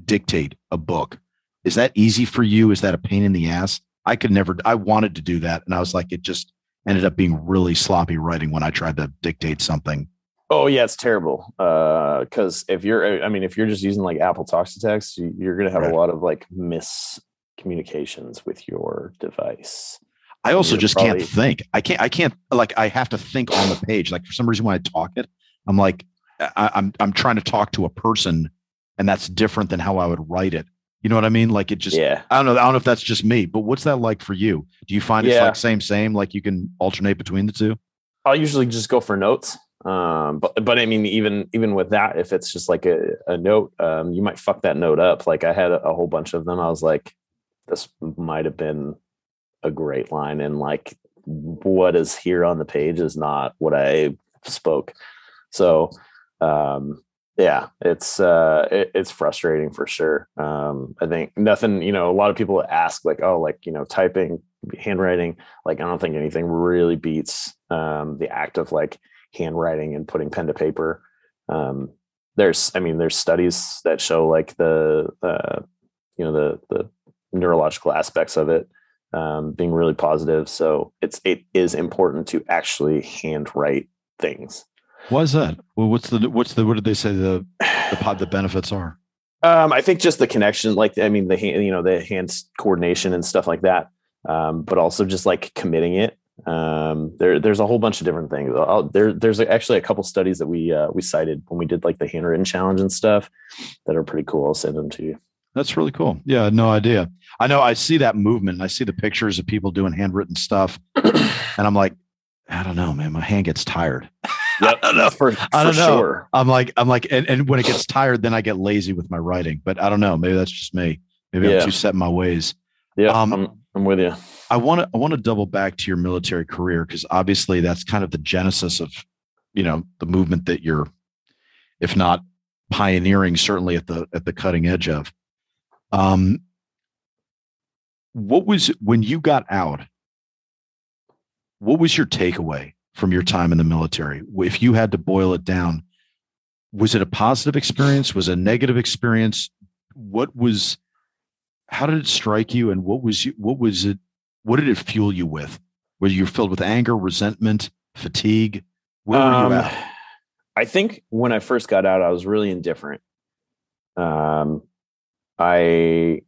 dictate a book? Is that easy for you? Is that a pain in the ass? I could never. I wanted to do that, and I was like, it just ended up being really sloppy writing when I tried to dictate something. Oh yeah, it's terrible. Uh, because if you're, uh, I mean, if you're just using like Apple Talks to Text, you- you're going to have Right. a lot of like miscommunications with your device. I also You're just probably- can't think. I can't. I can't. Like I have to think on the page. Like for some reason, when I talk it, I'm like, I, I'm I'm trying to talk to a person, and that's different than how I would write it. You know what I mean? Like it just. yeah, I don't know. I don't know if that's just me, but what's that like for you? Do you find it's Yeah. like same same? Like you can alternate between the two? I'll usually just go for notes. Um, but but I mean, even even with that, if it's just like a, a note, um, you might fuck that note up. Like I had a, a whole bunch of them. I was like, this might have been a great line, and like what is here on the page is not what I spoke. So um yeah it's uh it, it's frustrating for sure. Um i think nothing you know a lot of people ask like oh like you know typing handwriting like i don't think anything really beats um the act of like handwriting and putting pen to paper. Um there's i mean there's studies that show like the uh you know the the neurological aspects of it um being really positive. So it's it is important to actually handwrite things Why is that? Well, what's the what's the what did they say the the pod the benefits are? Um, I think just the connection, like I mean, the hand, you know, the hands coordination and stuff like that. Um, but also just like committing it. Um, there, there's a whole bunch of different things. I'll, there, there's actually a couple studies that we uh, we cited when we did like the handwritten challenge and stuff that are pretty cool. I'll send them to you. That's really cool. Yeah, no idea. I know I see that movement. I see the pictures of people doing handwritten stuff, and I'm like, I don't know, man. My hand gets tired. Yep. I don't know. For, for I don't know. Sure. I'm like, I'm like, and, and when it gets tired, then I get lazy with my writing. But I don't know. Maybe that's just me. Maybe yeah. I'm too set in my ways. Yeah, um, I'm, I'm with you. I want to I want to double back to your military career because obviously that's kind of the genesis of, you know, the movement that you're, if not pioneering, certainly at the at the cutting edge of. Um, what was when you got out? What was your takeaway from your time in the military? If you had to boil it down, was it a positive experience? Was it a negative experience? What was how did it strike you and what was you what was it what did it fuel you with? Were you filled with anger, resentment, fatigue? Where were um, you at? I think when I first got out, I was really indifferent. Um, I,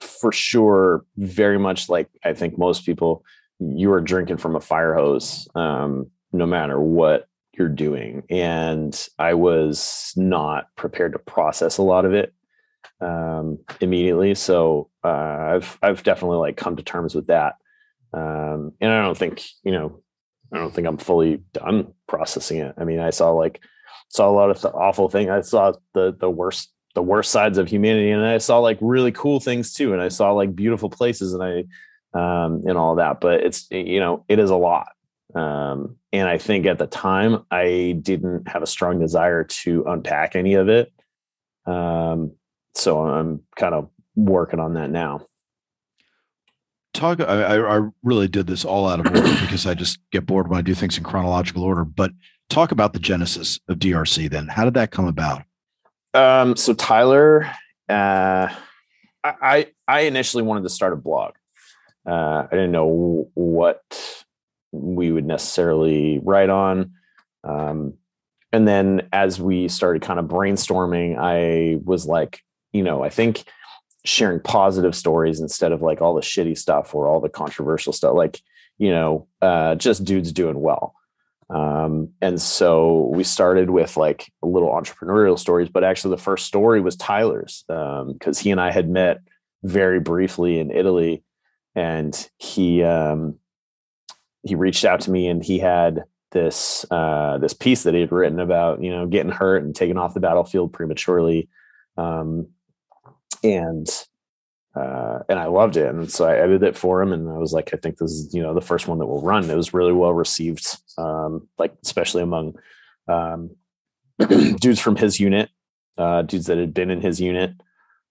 for sure, very much like I think most people, you are drinking from a fire hose, um, no matter what you're doing. And I was not prepared to process a lot of it um, immediately. So uh, I've I've definitely like come to terms with that. Um, and I don't think you know I don't think I'm fully done processing it. I mean, I saw like saw a lot of awful things. I saw the the worst the worst sides of humanity, and I saw like really cool things too. And I saw like beautiful places, and I um, and all that. But it's you know it is a lot. Um, and I think at the time I didn't have a strong desire to unpack any of it. Um, so I'm kind of working on that now. Talk. I, I really did this all out of order because I just get bored when I do things in chronological order. But talk about the genesis of DRC. Then, how did that come about? Um, so Tyler, uh, I I initially wanted to start a blog. Uh, I didn't know what we would necessarily write on. Um, and then as we started kind of brainstorming, I was like, you know, I think sharing positive stories instead of like all the shitty stuff or all the controversial stuff, like, you know, uh, just dudes doing well. Um, and so we started with like little entrepreneurial stories, but actually the first story was Tyler's because um, he and I had met very briefly in Italy, and he um, he reached out to me and he had this uh, this piece that he had written about you know getting hurt and taken off the battlefield prematurely, um, and uh, and I loved it. And so I edited it for him, and I was like, I think this is you know the first one that will run. It was really well received, um, like especially among um, dudes from his unit, uh, dudes that had been in his unit,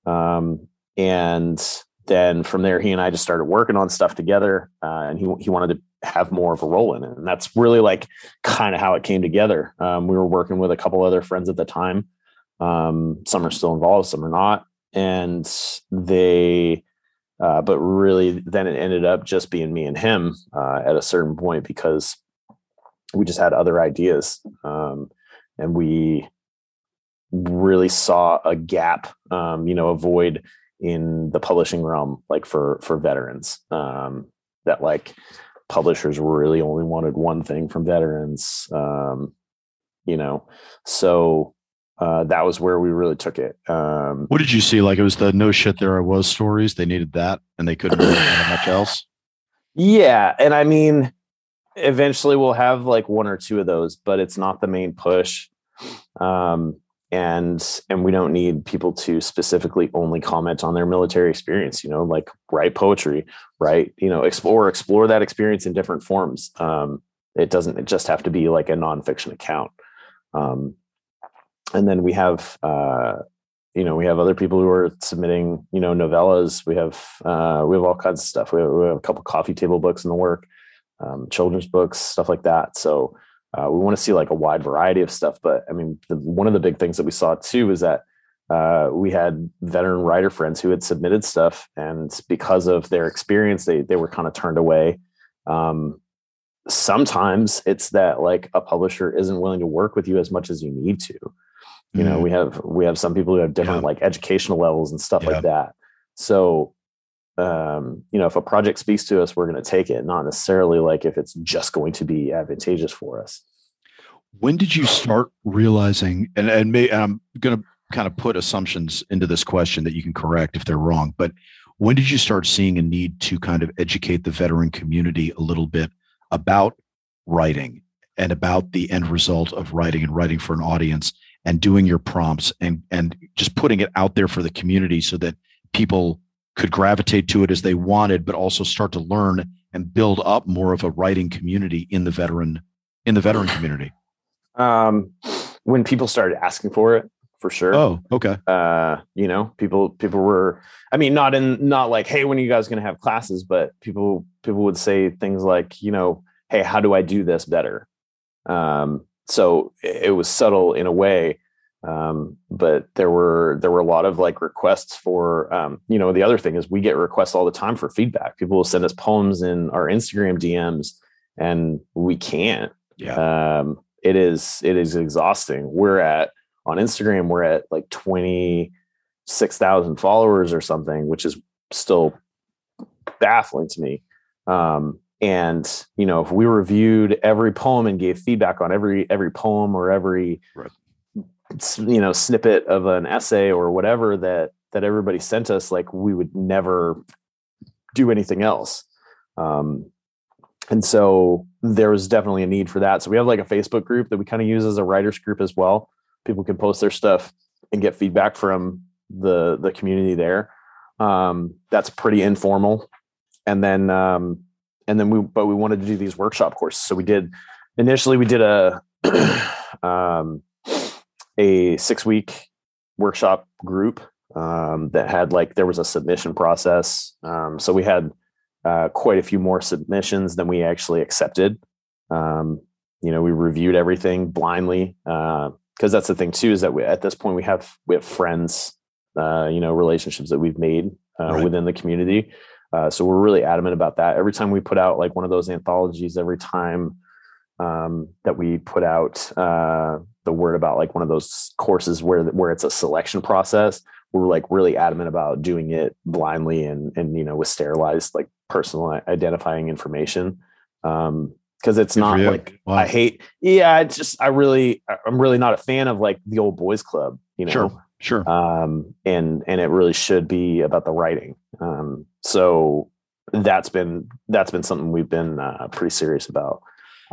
um, and then from there, he and I just started working on stuff together, uh, and he he wanted to have more of a role in it, and that's really like kind of how it came together. Um, we were working with a couple other friends at the time. Um, some are still involved, some are not and they uh, but really then it ended up just being me and him uh, at a certain point because we just had other ideas um, and we really saw a gap um, you know a void in the publishing realm like for for veterans um, that like publishers really only wanted one thing from veterans um, you know so uh, that was where we really took it. Um, what did you see? Like it was the no shit there I was stories. They needed that, and they couldn't really much else. Yeah, and I mean, eventually we'll have like one or two of those, but it's not the main push. Um, and and we don't need people to specifically only comment on their military experience. You know, like write poetry, write you know explore explore that experience in different forms. Um, it doesn't it just have to be like a nonfiction account. Um, and then we have uh, you know we have other people who are submitting you know novellas we have uh, we have all kinds of stuff we have, we have a couple coffee table books in the work um, children's books stuff like that so uh, we want to see like a wide variety of stuff but i mean the, one of the big things that we saw too is that uh, we had veteran writer friends who had submitted stuff and because of their experience they they were kind of turned away um, sometimes it's that like a publisher isn't willing to work with you as much as you need to you know mm. we have we have some people who have different yeah. like educational levels and stuff yeah. like that so um, you know, if a project speaks to us, we're going to take it, not necessarily like if it's just going to be advantageous for us. When did you start realizing, and, and may, I'm going to kind of put assumptions into this question that you can correct if they're wrong, but when did you start seeing a need to kind of educate the veteran community a little bit about writing and about the end result of writing and writing for an audience and doing your prompts and and just putting it out there for the community so that people could gravitate to it as they wanted but also start to learn and build up more of a writing community in the veteran in the veteran community. Um, when people started asking for it for sure. Oh okay. Uh, you know people people were i mean not in not like hey when are you guys going to have classes? But people people would say things like you know hey how do i do this better? Um, so it was subtle in a way um, but there were there were a lot of like requests for um, you know the other thing is we get requests all the time for feedback. People will send us poems in our instagram dms and we can't. Yeah. Um, it is it is exhausting. We're at on instagram we're at like 26000 followers or something which is still baffling to me. Um, and you know if we reviewed every poem and gave feedback on every every poem or every right. You know snippet of an essay or whatever that that everybody sent us like we would never do anything else. Um, and so there was definitely a need for that. So we have like a facebook group that we kind of use as a writers group as well. People can post their stuff and get feedback from the the community there. Um, that's pretty informal. And then um, and then we but we wanted to do these workshop courses. So we did initially we did a um, a six week workshop group um, that had like there was a submission process um, so we had uh, quite a few more submissions than we actually accepted um, you know we reviewed everything blindly because uh, that's the thing too is that we, at this point we have we have friends uh, you know relationships that we've made uh, right. within the community uh, so we're really adamant about that. Every time we put out like one of those anthologies, every time um, that we put out uh, the word about like one of those courses where where it's a selection process, we're like really adamant about doing it blindly and and you know with sterilized like personal identifying information. Um, because it's not like wow. I hate. Yeah, it's just I really I'm really not a fan of like the old boys club. You know, sure, sure. Um, and and it really should be about the writing. Um, so that's been that's been something we've been uh, pretty serious about.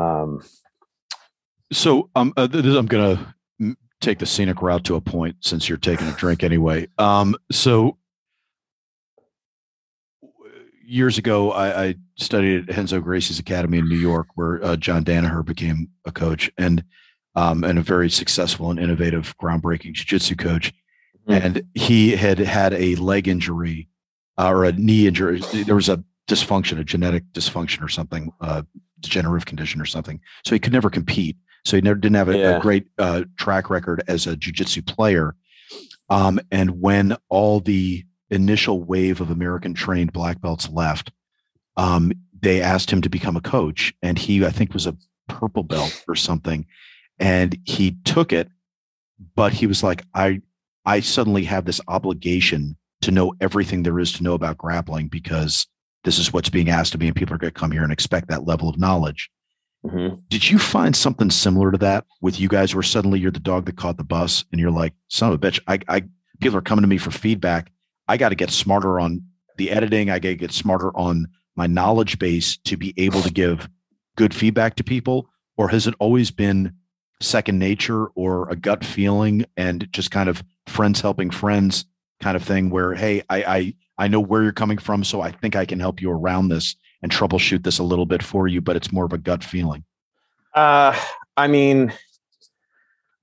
Um, so um, uh, I'm gonna take the scenic route to a point since you're taking a drink anyway. Um, so years ago, I, I, studied at Renzo Gracie's Academy in New York, where uh, John Danaher became a coach and um, and a very successful and innovative, groundbreaking jiu-jitsu coach. Mm-hmm. And he had had a leg injury uh, or a knee injury. There was a dysfunction, a genetic dysfunction or something, uh, degenerative condition or something. So he could never compete. So he never didn't have a, yeah. a great uh, track record as a jujitsu player. Um, and when all the initial wave of American trained black belts left, um, they asked him to become a coach, and he I think was a purple belt or something, and he took it, but he was like, I I suddenly have this obligation to know everything there is to know about grappling because this is what's being asked of me and people are going to come here and expect that level of knowledge. Mm-hmm. Did you find something similar to that with you guys where suddenly you're the dog that caught the bus and you're like, son of a bitch, I, I people are coming to me for feedback. I got to get smarter on the editing. I got to get smarter on my knowledge base to be able to give good feedback to people. Or has it always been second nature or a gut feeling and just kind of friends helping friends kind of thing where hey I, I i know where you're coming from so i think i can help you around this and troubleshoot this a little bit for you but it's more of a gut feeling. Uh i mean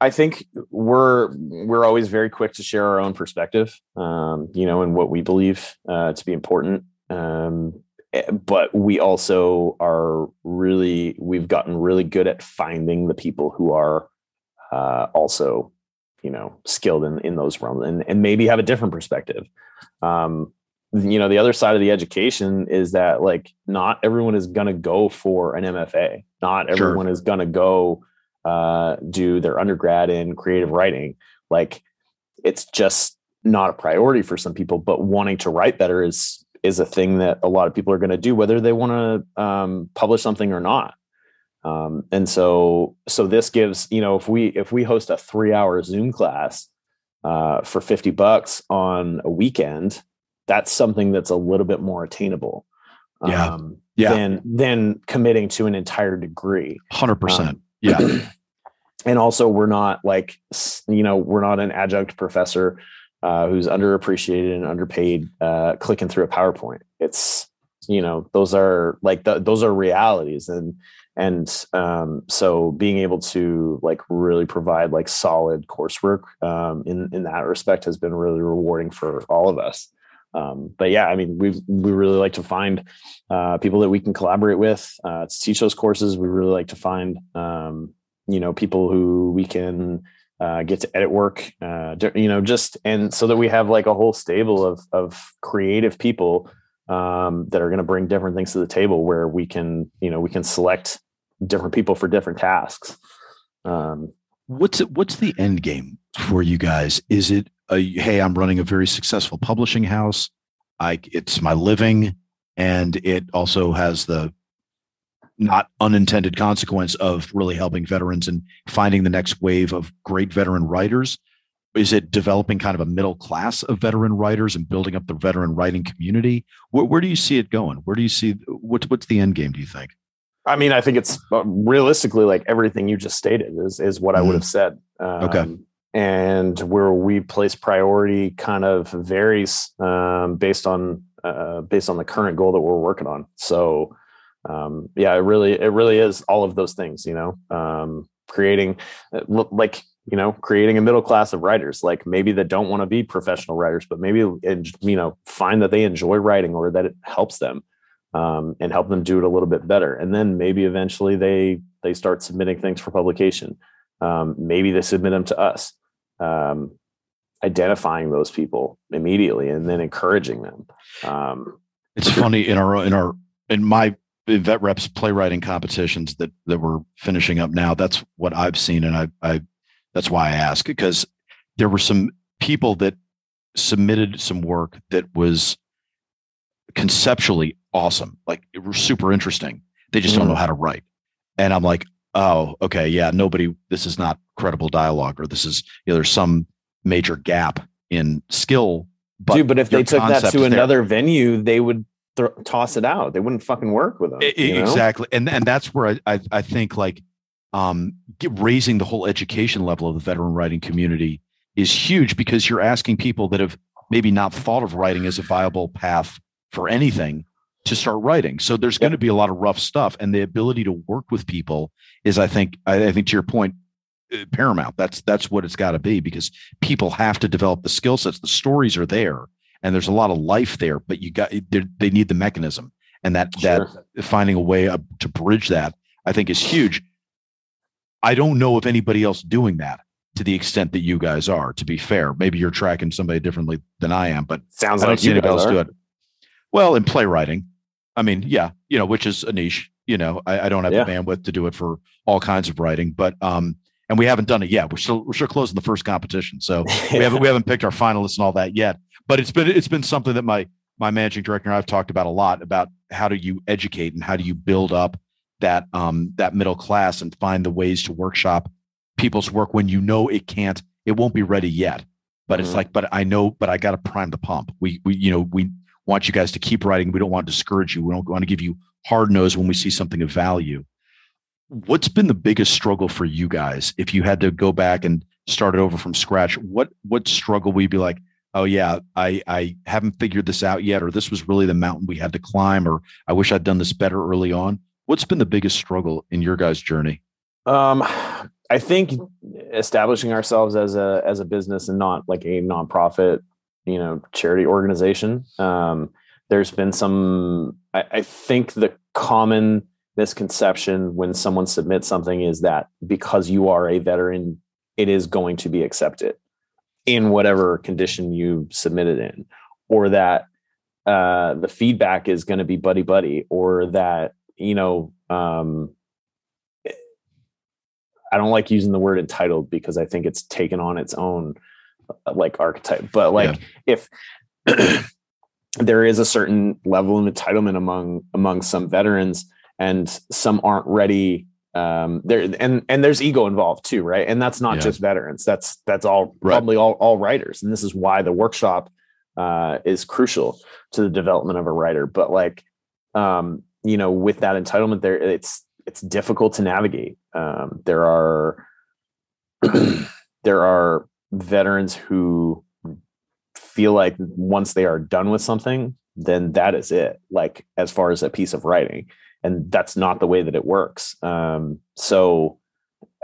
i think we're we're always very quick to share our own perspective um you know and what we believe uh to be important um eh, but we also are really we've gotten really good at finding the people who are uh, also you know skilled in in those realms and, and maybe have a different perspective. Um you know the other side of the education is that like not everyone is going to go for an mfa not everyone sure. is going to go uh do their undergrad in creative writing like it's just not a priority for some people but wanting to write better is is a thing that a lot of people are going to do, whether they want to um, publish something or not. Um, and so, so this gives you know if we if we host a three hour Zoom class uh, for fifty bucks on a weekend, that's something that's a little bit more attainable. Yeah. Um, yeah. Than than committing to an entire degree. Hundred um, percent. Yeah. and also, we're not like you know we're not an adjunct professor uh, who's underappreciated and underpaid uh, clicking through a PowerPoint. It's you know those are like the, those are realities and and um, so being able to like really provide like solid coursework um, in in that respect has been really rewarding for all of us um, but yeah i mean we we really like to find uh, people that we can collaborate with uh, to teach those courses we really like to find um, you know people who we can uh, get to edit work, uh, you know, just and so that we have like a whole stable of of creative people um, that are going to bring different things to the table, where we can, you know, we can select different people for different tasks. Um, what's what's the end game for you guys? Is it a hey, I'm running a very successful publishing house. I it's my living, and it also has the not unintended consequence of really helping veterans and finding the next wave of great veteran writers? Is it developing kind of a middle class of veteran writers and building up the veteran writing community? Where, where do you see it going? Where do you see what's what's the end game? Do you think? I mean, I think it's uh, realistically like everything you just stated is is what. I would mm-hmm. have said. Um, okay. And where we place priority kind of varies um, based on uh, based on the current goal that we're working on. So um, yeah, it really, it really is all of those things, you know, um, creating uh, like, you know, creating a middle class of writers, like maybe that don't want to be professional writers, but maybe, and you know, find that they enjoy writing or that it helps them um, and help them do it a little bit better. And then maybe eventually they, they start submitting things for publication. Um, maybe they submit them to us. Um, identifying those people immediately and then encouraging them. Um, it's funny in our in our in my vet reps playwriting competitions that that we're finishing up now. That's what I've seen, and I, I that's why I ask because there were some people that submitted some work that was conceptually awesome, like it was super interesting. They just mm. don't know how to write, and I'm like, oh, okay, yeah, nobody. This is not credible dialogue, or this is you know, there's some major gap in skill. But Dude, but if they took that to another there. venue, they would th- toss it out. They wouldn't fucking work with them. exactly, know? and and that's where I, I, I think like um, raising the whole education level of the veteran writing community is huge because you're asking people that have maybe not thought of writing as a viable path for anything to start writing. So there's yep. going to be a lot of rough stuff, and the ability to work with people is, I think, I, I think to your point, uh, paramount. That's that's what it's got to be because people have to develop the skill sets. The stories are there and there's a lot of life there, but you got they need the mechanism, and that sure. that finding a way to bridge that I think is huge. I don't know if anybody else doing that to the extent that you guys are. To be fair, maybe you're tracking somebody differently than I am, but sounds I don't like see anybody else do it. Well, in playwriting, I mean, yeah, you know, which is a niche. You know, I, I don't have yeah. the bandwidth to do it for all kinds of writing, but um, and we haven't done it yet. We're still we're still closing the first competition, so we haven't we haven't picked our finalists and all that yet but it's been it's been something that my my managing director and I've talked about a lot about how do you educate and how do you build up that um, that middle class and find the ways to workshop people's work when you know it can't it won't be ready yet but mm-hmm. it's like but i know but i got to prime the pump we we you know we want you guys to keep writing. We don't want to discourage you. We don't want to give you hard nose when we see something of value. What's been the biggest struggle for you guys? If you had to go back and start it over from scratch what what struggle would you be like oh yeah i i haven't figured this out yet or this was really the mountain we had to climb or i wish i'd done this better early on? What's been the biggest struggle in your guys journey? Um i think establishing ourselves as a as a business and not like a nonprofit you know charity organization um there's been some I, I think the common misconception when someone submits something is that because you are a veteran it is going to be accepted in whatever condition you submitted in, or that uh, the feedback is going to be buddy buddy, or that you know. Um, I don't like using the word entitled because I think it's taken on its own like archetype. But like yeah. if there is a certain level of entitlement among among some veterans and some aren't ready um there and and there's ego involved too right and that's not Yeah. just veterans that's that's all Right. probably all all writers and this is why the workshop uh is crucial to the development of a writer but like um you know with that entitlement there it's it's difficult to navigate um there are there are veterans who feel like once they are done with something then that is it like as far as a piece of writing. And that's not the way that it works. Um so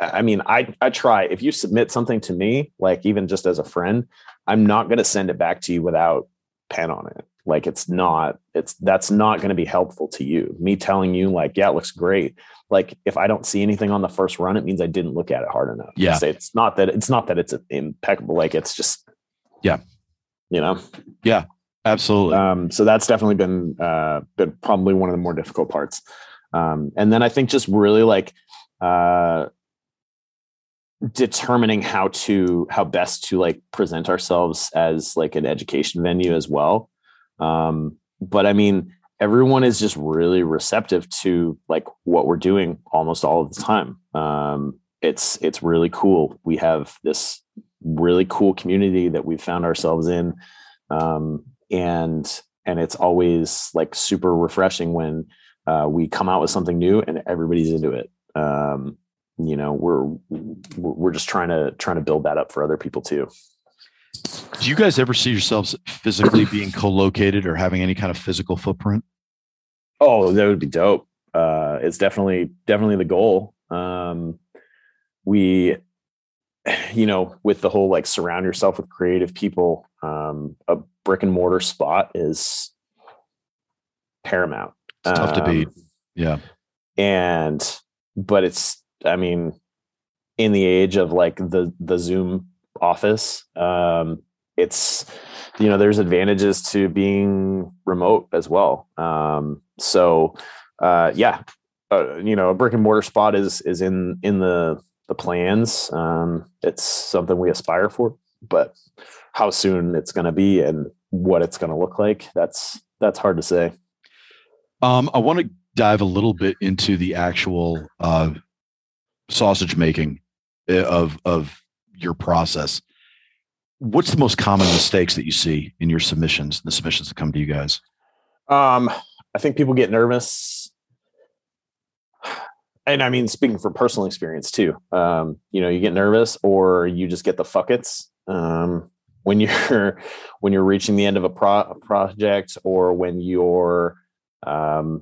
i mean i i try if you submit something to me like even just as a friend i'm not going to send it back to you without pen on it like it's not it's that's not going to be helpful to you me telling you like yeah it looks great like if i don't see anything on the first run it means i didn't look at it hard enough Yeah. it's, it's not that it's not that it's impeccable like it's just Yeah. you know Yeah, Absolutely. um, so that's definitely been uh, been probably one of the more difficult parts. Um, and then I think just really like uh, determining how to how best to like present ourselves as like an education venue as well. Um, but I mean, everyone is just really receptive to like what we're doing almost all of the time. Um, it's it's really cool. We have this really cool community that we've found ourselves in. Um, and and it's always like super refreshing when uh, we come out with something new and everybody's into it. Um, you know, we're we're just trying to trying to build that up for other people too. Do you guys ever see yourselves physically being co-located or having any kind of physical footprint? Oh, that would be dope. Uh, it's definitely definitely the goal. Um, we, you know, with the whole like surround yourself with creative people, um, a brick and mortar spot is paramount. It's tough to beat. Um, Yeah. and but it's i mean in the age of like the the zoom office. Um it's you know there's advantages to being remote as well. Um so uh yeah uh, you know a brick and mortar spot is is in in the the plans. Um it's something we aspire for but how soon it's going to be and what it's going to look like that's that's hard to say. Um, I want to dive a little bit into the actual uh, sausage making uh, of of your process. What's the most common mistakes that you see in your submissions, the submissions that come to you guys? Um, I think people get nervous. And I mean, speaking from personal experience too, um, you know, you get nervous or you just get the fuckets. Um, when you're when you're reaching the end of a, pro- a project or when you're um,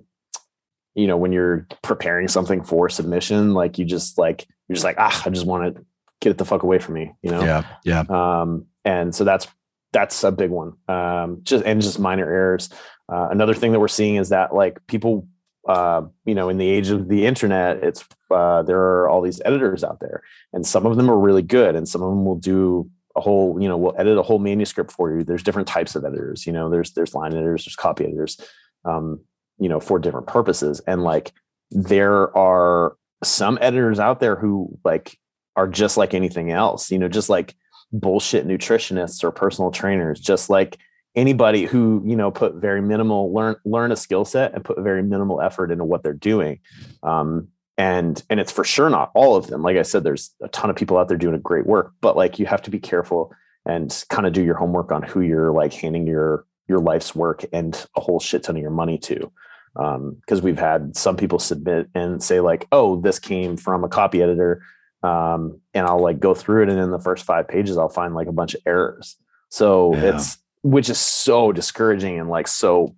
you know, when you're preparing something for submission, like you just like you're just like, ah, I just want to get it the fuck away from me, you know? Yeah, yeah, um, and so that's that's a big one. Um, just and just minor errors. Uh, another thing that we're seeing is that like people uh, you know in the age of the internet it's uh, there are all these editors out there and some of them are really good and some of them will do a whole you know will edit a whole manuscript for you. There's different types of editors you know? There's there's line editors there's copy editors um, you know for different purposes. And like there are some editors out there who like are just like anything else you know just like bullshit nutritionists or personal trainers just like anybody who you know put very minimal learn learn a skill set and put very minimal effort into what they're doing. Um and and it's for sure not all of them. Like i said there's a ton of people out there doing a great work but like you have to be careful and kind of do your homework on who you're like handing your your life's work and a whole shit ton of your money to. Um because we've had some people submit and say like oh this came from a copy editor um, and I'll like go through it, and in the first five pages, I'll find like a bunch of errors. So Yeah. it's which is so discouraging and like so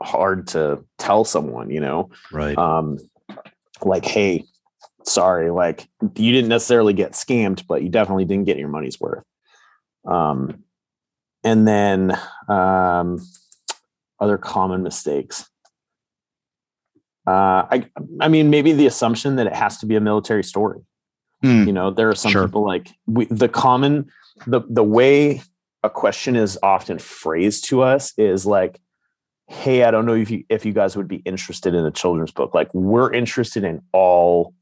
hard to tell someone, you know, right. um, like, hey, sorry, like you didn't necessarily get scammed, but you definitely didn't get your money's worth. Um, and then um, other common mistakes. Uh, I, I mean, maybe the assumption that it has to be a military story Hmm. you know there are some Sure. people like we, the common the the way a question is often phrased to us is like hey i don't know if you if you guys would be interested in a children's book like we're interested in all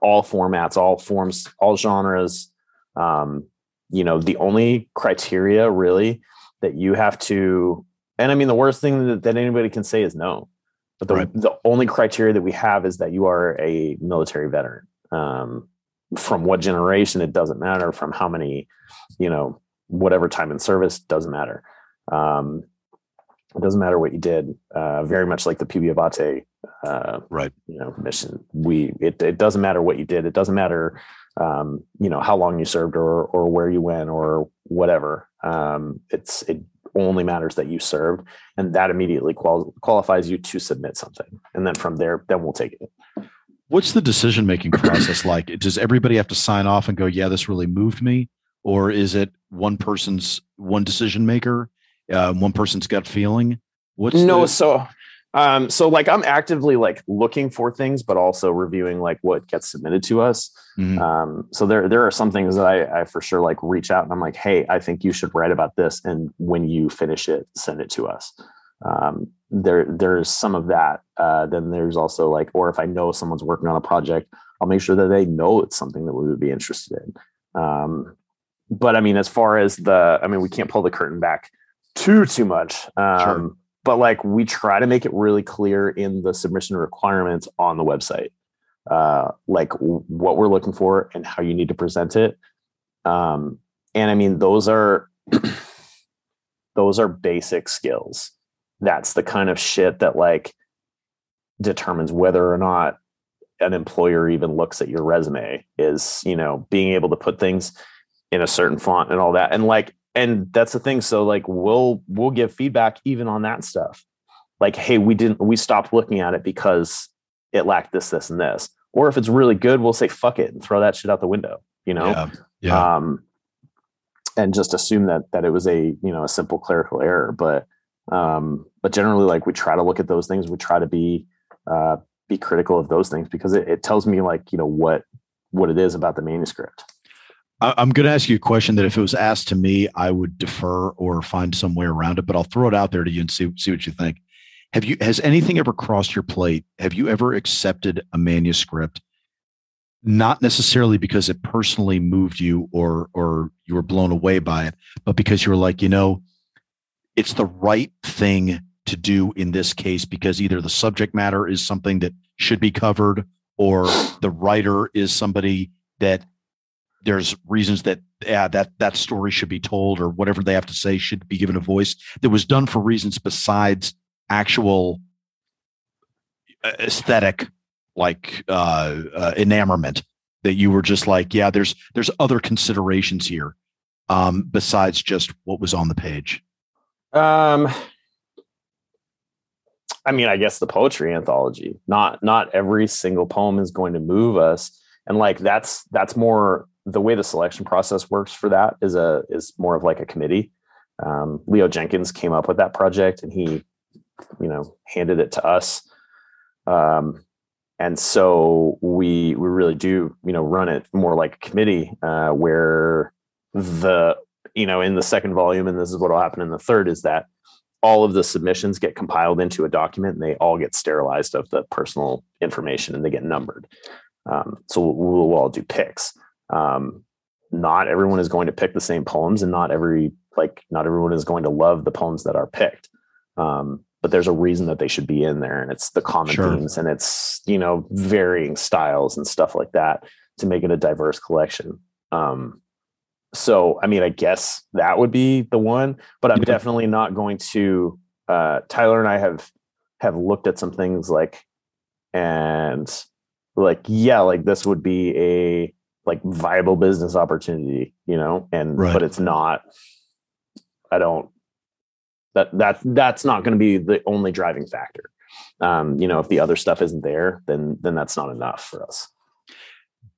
all formats all forms all genres um you know the only criteria really that you have to and I mean, the worst thing that, that anybody can say is no. But the, Right. the only criteria that we have is that you are a military veteran. Um, from what generation, it doesn't matter. From how many, you know, whatever time in service, doesn't matter. Um, it doesn't matter what you did. Uh, very much like the PB Abbate, uh, Right. you know, mission. We it, it doesn't matter what you did. It doesn't matter, um, you know, how long you served or or where you went or whatever. Um, it's it only matters that you served, and that immediately qual- qualifies you to submit something. And then from there, then we'll take it. What's the decision making process like? Does everybody have to sign off and go, yeah, this really moved me? Or is it one person's one decision maker, uh, one person's gut feeling? What's no the, so um so like i'm actively like looking for things but also reviewing like what gets submitted to us Mhm. um so there there are some things that i i for sure like reach out and i'm like hey i think you should write about this and when you finish it send it to us um there there's some of that uh then there's also like or if i know someone's working on a project i'll make sure that they know it's something that we would be interested in. Um but i mean as far as the i mean we can't pull the curtain back too too much um Sure. but like we try to make it really clear in the submission requirements on the website uh like w- what we're looking for and how you need to present it. Um and i mean those are those are basic skills that's the kind of shit that like determines whether or not an employer even looks at your resume is you know being able to put things in a certain font and all that. And like and that's the thing. So like we'll we'll give feedback even on that stuff. Like hey we didn't we stopped looking at it because it lacked this this and this. Or if it's really good we'll say fuck it and throw that shit out the window you know? Yeah, yeah. um and just assume that that it was a you know a simple clerical error but um but generally like we try to look at those things we try to be uh be critical of those things because it, it tells me like you know what what it is about the manuscript I'm going to ask you a question that if it was asked to me, I would defer or find some way around it, but I'll throw it out there to you and see, see what you think. Have you, has anything ever crossed your plate? Have you ever accepted a manuscript, not necessarily because it personally moved you or, or you were blown away by it, but because you were like, you know, it's the right thing to do in this case because either the subject matter is something that should be covered or the writer is somebody that there's reasons that yeah that that story should be told or whatever they have to say should be given a voice that was done for reasons besides actual uh, aesthetic like uh, uh enamorment that you were just like yeah there's there's other considerations here um besides just what was on the page Um, I mean, I guess the poetry anthology. Not not every single poem is going to move us, and like that's that's more the way the selection process works for that is a is more of like a committee. Um, Leo Jenkins came up with that project, and he, you know, handed it to us. Um, and so we we really do you know run it more like a committee uh, where the you know in the second volume and this is what will happen in the third is that all of the submissions get compiled into a document and they all get sterilized of the personal information and they get numbered. Um, so we'll, we'll all do picks. Um, not everyone is going to pick the same poems and not every like not everyone is going to love the poems that are picked. Um, but there's a reason that they should be in there and it's the common Sure. themes and it's you know varying styles and stuff like that to make it a diverse collection. Um, so i mean i guess that would be the one but i'm definitely not going to uh, tyler and i have have looked at some things like and like yeah like this would be a like viable business opportunity you know and Right. but it's not i don't that that that's not going to be the only driving factor. Um you know if the other stuff isn't there then then that's not enough for us.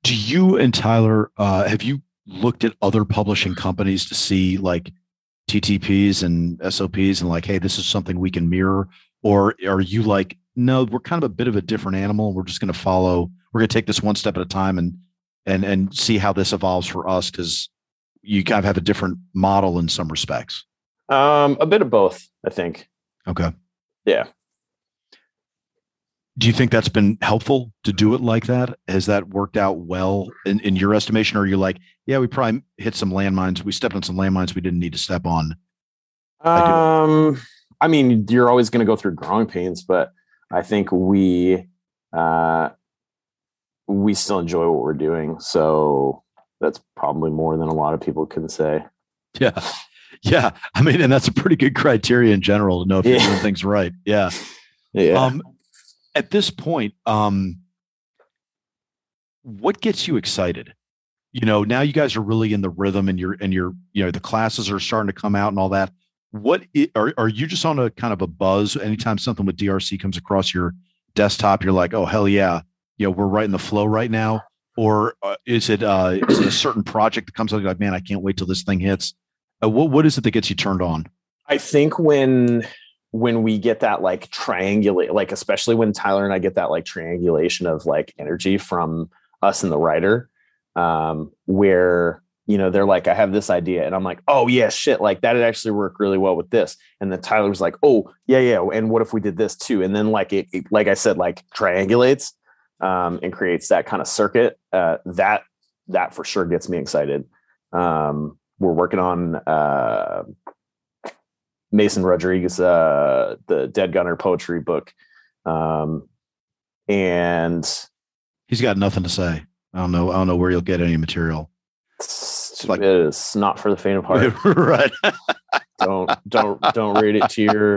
Do you and tyler uh have you looked at other publishing companies to see like ttps and sops and like hey this is something we can mirror or are you like no we're kind of a bit of a different animal. We're just going to follow we're going to take this one step at a time and and and see how this evolves for us because you kind of have a different model in some respects. Um a bit of both i think. Okay. Yeah. do you think that's been helpful to do it like that? Has that worked out well in, in your estimation or are you like yeah we probably hit some landmines we stepped on some landmines we didn't need to step on I. Um, I mean, you're always going to go through growing pains, but I think we uh, we still enjoy what we're doing. So that's probably more than a lot of people can say. Yeah. Yeah. I mean, and that's a pretty good criteria in general to know if Yeah. you're doing things right. Yeah. Yeah. Um, at this point, um, what gets you excited? You know, now you guys are really in the rhythm, and you're and you're you know the classes are starting to come out and all that. What are are you just on a kind of a buzz? Anytime something with DRC comes across your desktop, you're like, oh hell yeah, you know we're right in the flow right now. Or uh, is it uh, is it a certain project that comes out like, man, I can't wait till this thing hits? Uh, what what is it that gets you turned on? I think when when we get that like triangulate, like especially when Tyler and I get that like triangulation of like energy from us and the writer, um, where you know they're like, I have this idea, and I'm like, oh yeah, shit, like that'd actually work really well with this. And then Tyler's like, oh yeah, yeah, and what if we did this too? And then like it, it like I said, like triangulates um, and creates that kind of circuit. Uh, that that for sure gets me excited. Um, we're working on uh, Mason Rodriguez, uh, the Dead Gunner poetry book. Um, and He's got nothing to say. I don't know. I don't know where you'll get any material. it's, like- it is not for the faint of heart. right. don't don't don't read it to your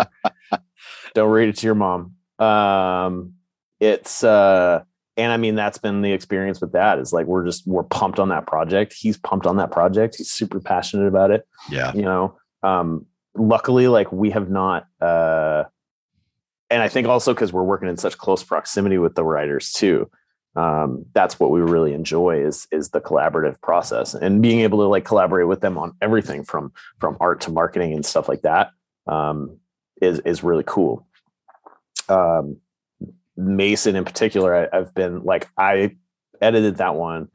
don't read it to your mom. Um, it's uh, and I mean that's been the experience with that. Is like we're just we're pumped on that project. He's pumped on that project. He's super passionate about it. Yeah. you know um luckily like we have not uh and i think also because we're working in such close proximity with the writers too um that's what we really enjoy is is the collaborative process and being able to like collaborate with them on everything from from art to marketing and stuff like that um is is really cool um mason in particular I, i've been like i edited that one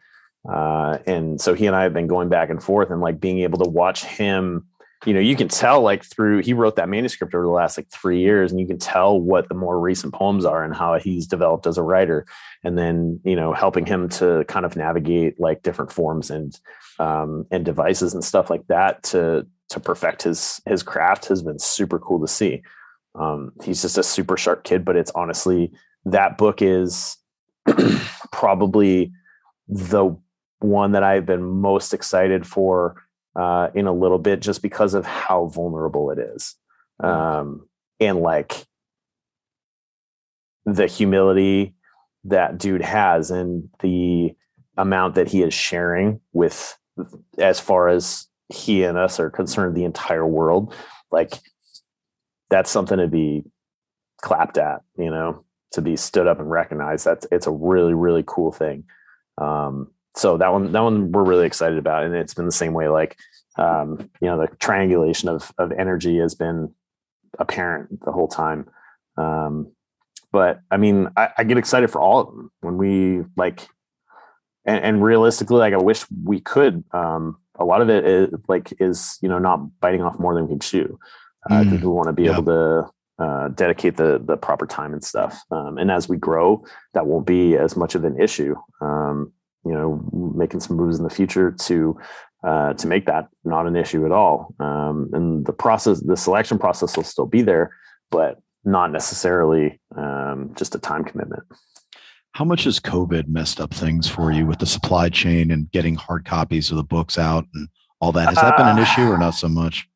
uh, and so he and I have been going back and forth and like being able to watch him. You know, you can tell like through he wrote that manuscript over the last like three years, and you can tell what the more recent poems are and how he's developed as a writer. And then you know, helping him to kind of navigate like different forms and um, and devices and stuff like that to to perfect his his craft has been super cool to see. Um, he's just a super sharp kid, but it's honestly that book is probably the one that I've been most excited for uh, in a little bit, just because of how vulnerable it is, um, and like the humility that dude has, and the amount that he is sharing with, as far as he and us are concerned, the entire world. Like that's something to be clapped at, you know, to be stood up and recognized. That's it's a really really cool thing. Um, so that one that one we're really excited about and it's been the same way like um you know the triangulation of of energy has been apparent the whole time. Um but i mean i, I get excited for all of them when we like and, and realistically like i wish we could um a lot of it is like is you know not biting off more than we can chew. Because Mm, we want to be yeah. able to uh, dedicate the the proper time and stuff. Um, and as we grow that won't be as much of an issue. Um, you know making some moves in the future to uh, to make that not an issue at all um, and the process the selection process will still be there but not necessarily um, just a time commitment How much has COVID messed up things for you with the supply chain and getting hard copies of the books out and all that? Has that been an Uh, issue or not so much?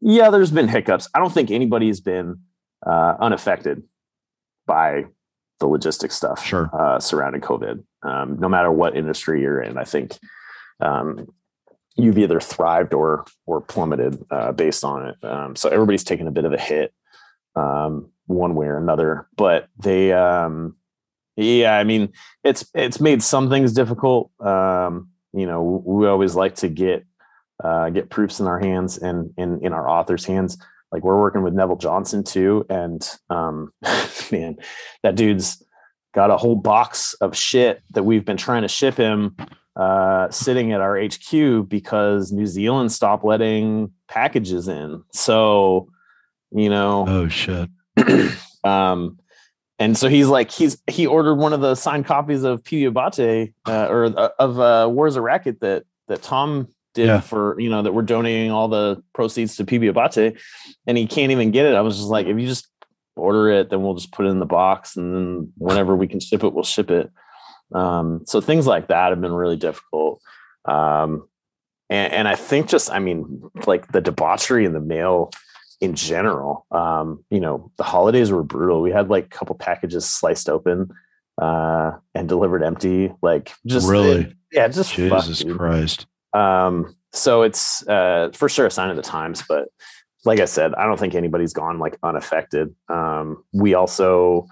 yeah there's been hiccups i don't think anybody's been uh, unaffected by the logistics stuff Sure. uh, surrounding covid. Um, no matter what industry you're in i think um, you've either thrived or or plummeted uh, based on it. Um, so everybody's taken a bit of a hit um, one way or another but they um, yeah i mean it's it's made some things difficult. Um, you know we always like to get uh, get proofs in our hands and in in our authors hands like we're working with neville johnson too and um man that dude's got a whole box of shit that we've been trying to ship him uh sitting at our hq because new zealand stopped letting packages in so you know Oh shit. um and so he's like he's he ordered one of the signed copies of P. Abbate uh, or uh, of uh, Wars of Racket that that Tom did Yeah. for you know that we're donating all the proceeds to PB Abbate, and he can't even get it. I was just like, if you just order it, then we'll just put it in the box, and then whenever we can ship it, we'll ship it. Um, so things like that have been really difficult. Um, and, and I think just, I mean, like the debauchery in the mail in general. Um, you know, the holidays were brutal. We had like a couple packages sliced open uh, and delivered empty. Like just Really? yeah, just Jesus dude. Christ. Um, so it's uh, for sure a sign of the times, but like I said, I don't think anybody's gone like unaffected. Um, we also,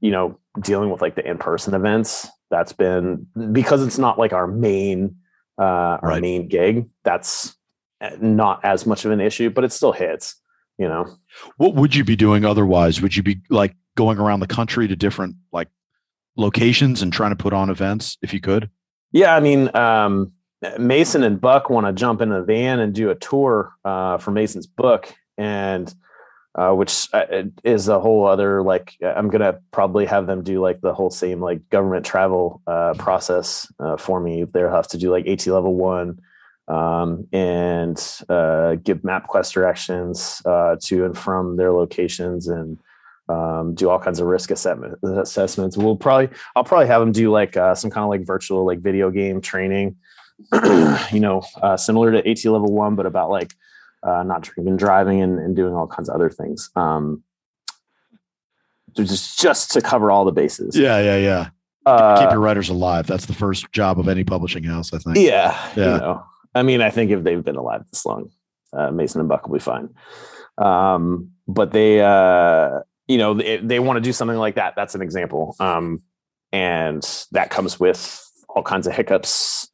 you know, dealing with like the in-person events. That's been because it's not like our main uh, our Right. main gig. That's uh, not as much of an issue, but it still hits. You know, What would you be doing otherwise? Would you be like going around the country to different like locations and trying to put on events if you could? Yeah, I mean, um, Mason and Buck want to jump in a van and do a tour uh, for Mason's book, and uh, which uh, is a whole other like. I'm gonna probably have them do like the whole same like government travel uh, process uh, for me. They'll have to do like AT level one um, and uh, give MapQuest directions uh, to and from their locations and um, do all kinds of risk assessment, assessments. We'll probably I'll probably have them do like some kind of like virtual like video game training, you know, uh, similar to AT level one, but about like uh, not drinking, and driving, and, and doing all kinds of other things. Um, just just to cover all the bases. Yeah, yeah, yeah. Uh, Keep your writers alive. That's the first job of any publishing house, I think. yeah, Yeah. You know, I mean, I think if they've been alive this long, uh, Mason and Buck will be fine. Um, but they, uh, you know, they, they want to do something like that. That's an example. Um, and that comes with all kinds of hiccups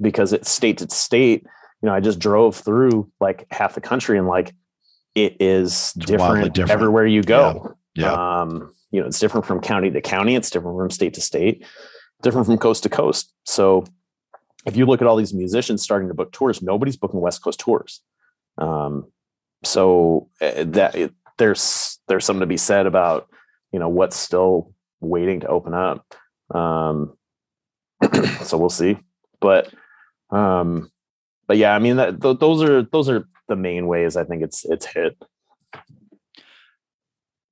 because it's state to state. You know, I just drove through like half the country and like it is different, different. everywhere you go. Yeah. Um, you know, it's different from county to county. It's different from state to state, different from coast to coast. So if you look at all these musicians starting to book tours, nobody's booking West Coast tours. Um, so uh, that it, there's there's something to be said about you know what's still waiting to open up. Um, so we'll see, but um, but yeah, I mean that th- those are those are the main ways I think it's it's hit.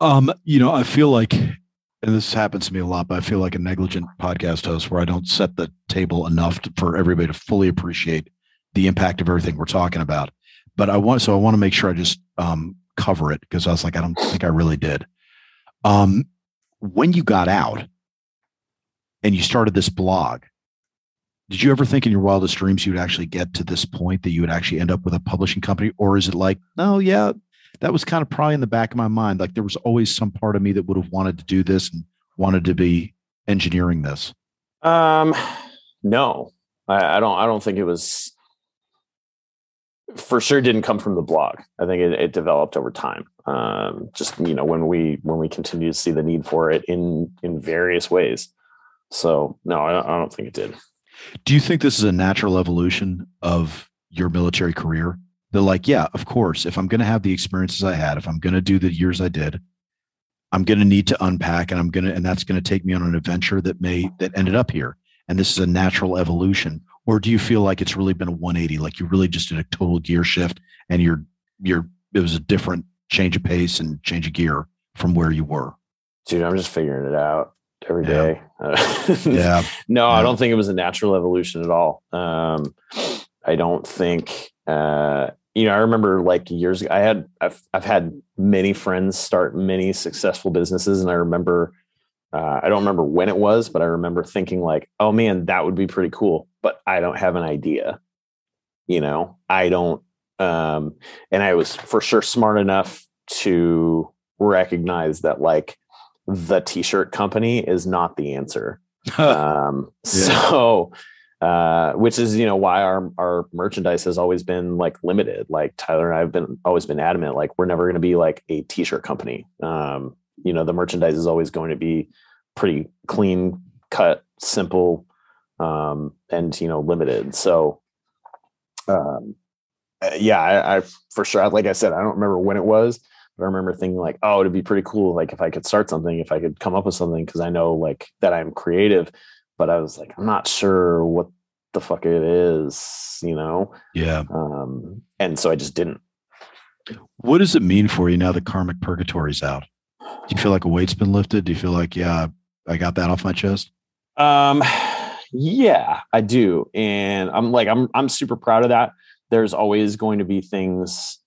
Um, you know, I feel like, and this happens to me a lot, but I feel like a negligent podcast host where I don't set the table enough to, for everybody to fully appreciate the impact of everything we're talking about. But I want, so I want to make sure I just um, cover it because I was like, I don't think I really did. Um, when you got out and you started this blog, did you ever think in your wildest dreams you would actually get to this point that you would actually end up with a publishing company? Or is it like, no, yeah, that was kind of probably in the back of my mind. Like there was always some part of me that would have wanted to do this and wanted to be engineering this. Um, no, I, I don't. I don't think it was. For sure, didn't come from the blog. I think it, it developed over time. Um, just you know, when we when we continue to see the need for it in in various ways. So no, I I don't think it did. Do you think this is a natural evolution of your military career? They're like, yeah, of course. If I'm going to have the experiences I had, if I'm going to do the years I did, I'm going to need to unpack, and I'm going to, and that's going to take me on an adventure that may that ended up here. And this is a natural evolution. Or do you feel like it's really been a 180? Like you really just did a total gear shift, and you're you're it was a different change of pace and change of gear from where you were. Dude, I'm just figuring it out every Yeah. day. Yeah, no, Yeah. I don't think it was a natural evolution at all. Um, I don't think, uh, you know, I remember like years ago, I had, I've, I've had many friends start many successful businesses. And I remember, uh, I don't remember when it was, but I remember thinking like, oh man, that would be pretty cool, but I don't have an idea. You know, I don't, um, and I was for sure smart enough to recognize that like the t-shirt company is not the answer. Um Yeah. so uh which is you know why our our merchandise has always been like limited. Like tyler and i've been always been adamant like we're never going to be like a t-shirt company. Um you know the merchandise is always going to be pretty clean cut simple um and you know limited. So um yeah I, I for sure like i said i don't remember when it was but I remember thinking like, oh, it'd be pretty cool, like if I could start something, if I could come up with something, because I know like that I'm creative. But I was like, I'm not sure what the fuck it is, you know? Yeah. Um, and so I just didn't. What does it mean for you now that karmic purgatory's out? Do you feel like a weight's been lifted? Do you feel like, yeah, I got that off my chest? Um, yeah, I do. And I'm like, I'm, I'm super proud of that. There's always going to be things,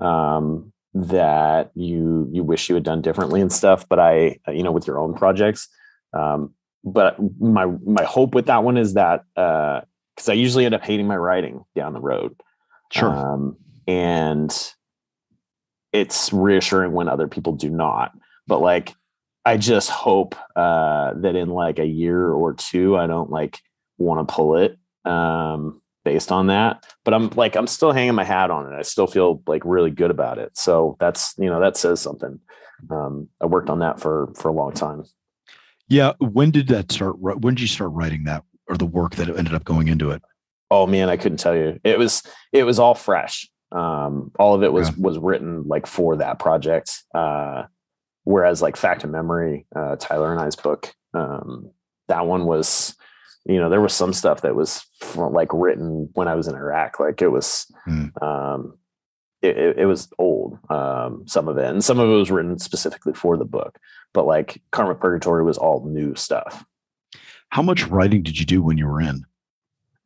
um, that you, you wish you had done differently and stuff. But I, you know, with your own projects, um, but my, my hope with that one is that, uh, cause I usually end up hating my writing down the road. Sure. Um, and it's reassuring when other people do not. But like, I just hope uh, that in like a year or two, I don't like want to pull it um, based on that. But I'm like, I'm still hanging my hat on it. I still feel like really good about it. So that's you know that says something. Um, I worked on that for for a long time. Yeah. When did that start? When did you start writing that or the work that ended up going into it? Oh man, I couldn't tell you. It was it was all fresh. Um, all of it was Okay. was written like for that project. Uh, whereas like Fact and Memory, uh, Tyler and I's book, um, that one was, you know, there was some stuff that was from, like written when I was in Iraq. Like it was, Hmm. um, it, it, it was old, um, some of it, and some of it was written specifically for the book. But like Karmic Purgatory was all new stuff. How much writing did you do when you were in?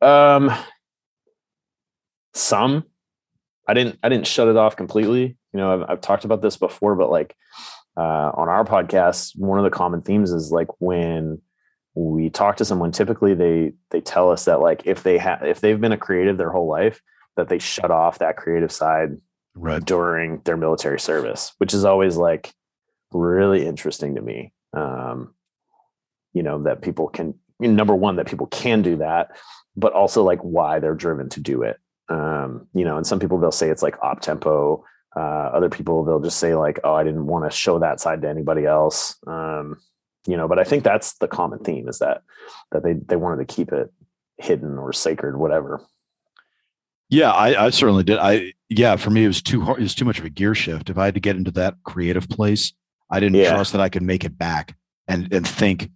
Um, some. I didn't. I didn't shut it off completely. You know, I've, I've talked about this before, but like uh, on our podcast, one of the common themes is like when we talk to someone, typically they they tell us that like if they have if they've been a creative their whole life, that they shut off that creative side Right. during their military service, which is always like really interesting to me. Um, you know, that people can, number one, that people can do that, but also like why they're driven to do it. Um, you know, and some people they'll say it's like op tempo. Uh, other people they'll just say like, oh, I didn't want to show that side to anybody else. Um, you know, but I think that's the common theme is that that they they wanted to keep it hidden or sacred, whatever. Yeah, I, I certainly did. I yeah, for me it was too hard. It was too much of a gear shift. If I had to get into that creative place, I didn't Yeah. trust that I could make it back and and think,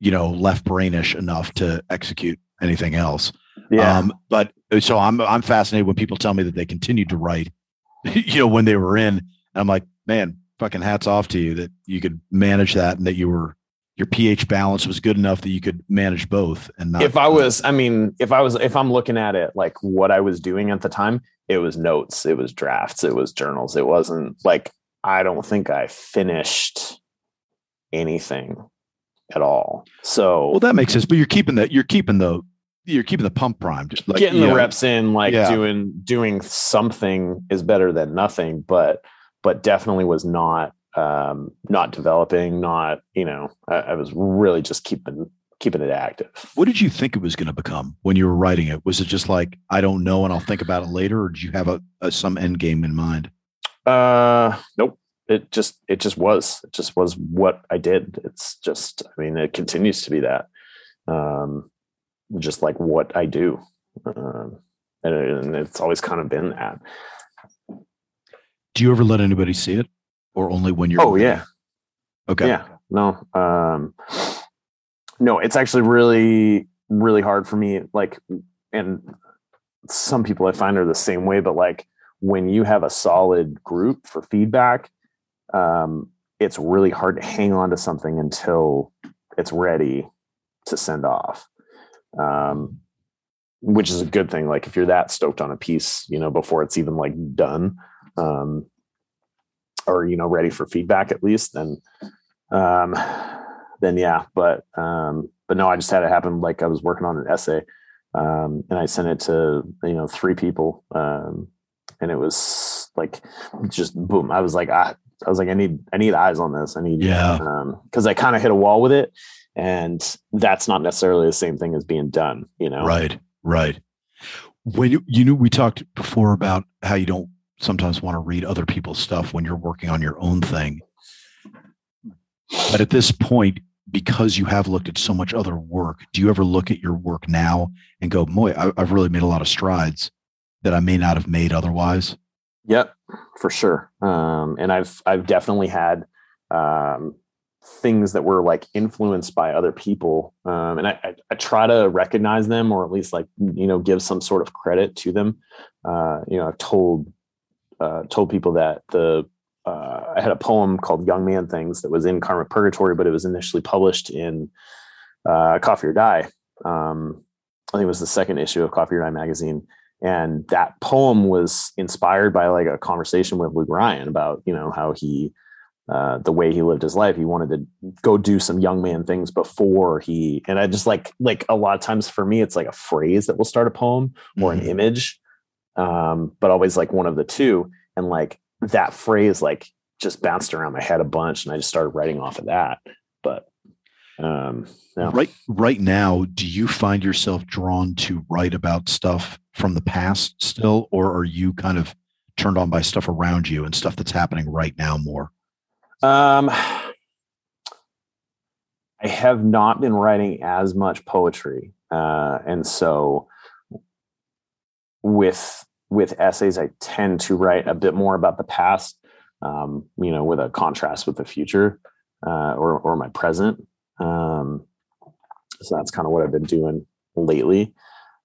you know, left brainish enough to execute anything else. Yeah. Um, but so I'm I'm fascinated when people tell me that they continued to write, you know, when they were in. And I'm like, man, fucking hats off to you that you could manage that and that you were your pH balance was good enough that you could manage both and not if I was, I mean, if I was, if I'm looking at it like what I was doing at the time, it was notes, it was drafts, it was journals. It wasn't like, I don't think I finished anything at all. So well that makes sense. But you're keeping the you're keeping the you're keeping the pump primed. Like, getting the know, reps in, like Yeah. doing, doing something is better than nothing, but, but definitely was not, um, not developing, not, you know, I, I was really just keeping, keeping it active. What did you think it was going to become when you were writing it? Was it just like I don't know and I'll think about it later, or did you have a, a some end game in mind? Uh, nope. It just it just was. It just was what I did. It's just. I mean, it continues to be that. Um, just like what I do, um, and, and it's always kind of been that. Do you ever let anybody see it, or only when you're? Oh yeah, Okay. yeah. No, um, no. It's actually really really hard for me. Like, and some people I find are the same way, but like when you have a solid group for feedback, um, it's really hard to hang on to something until it's ready to send off. Um, which is a good thing. Like if you're that stoked on a piece, you know, before it's even like done, um, or you know, ready for feedback at least, then, um, then yeah. But um, but no, I just had it happen. Like I was working on an essay, um, and I sent it to you know three people, um, and it was like just boom. I was like, I, I was like, I need I need eyes on this. I need Yeah. Um because I kind of hit a wall with it, and that's not necessarily the same thing as being done. You know, Right. Right. When you, you knew we talked before about how you don't sometimes want to read other people's stuff when you're working on your own thing. But at this point, because you have looked at so much other work, do you ever look at your work now and go, boy, I, I've really made a lot of strides that I may not have made otherwise? Yep, for sure. Um, and I've I've definitely had um, things that were like influenced by other people um, and I, I, I, try to recognize them or at least like you know give some sort of credit to them uh, you know i've told uh, told people that the uh, i had a poem called young man things that was in karmic purgatory but it was initially published in uh, coffee or die um, i think it was the second issue of coffee or die magazine and that poem was inspired by like a conversation with luke ryan about you know how he uh, the way he lived his life. He wanted to go do some young man things before he. And I just like like a lot of times for me, it's like a phrase that will start a poem or mm-hmm. an image, um, but always like one of the two. And like that phrase like just bounced around my head a bunch, and I just started writing off of that. But um, right right now, do you find yourself drawn to write about stuff from the past still, or are you kind of turned on by stuff around you and stuff that's happening right now more? Um, I have not been writing as much poetry, uh, and so with with essays, I tend to write a bit more about the past, um, you know, with a contrast with the future uh, or or my present. Um, so that's kind of what I've been doing lately.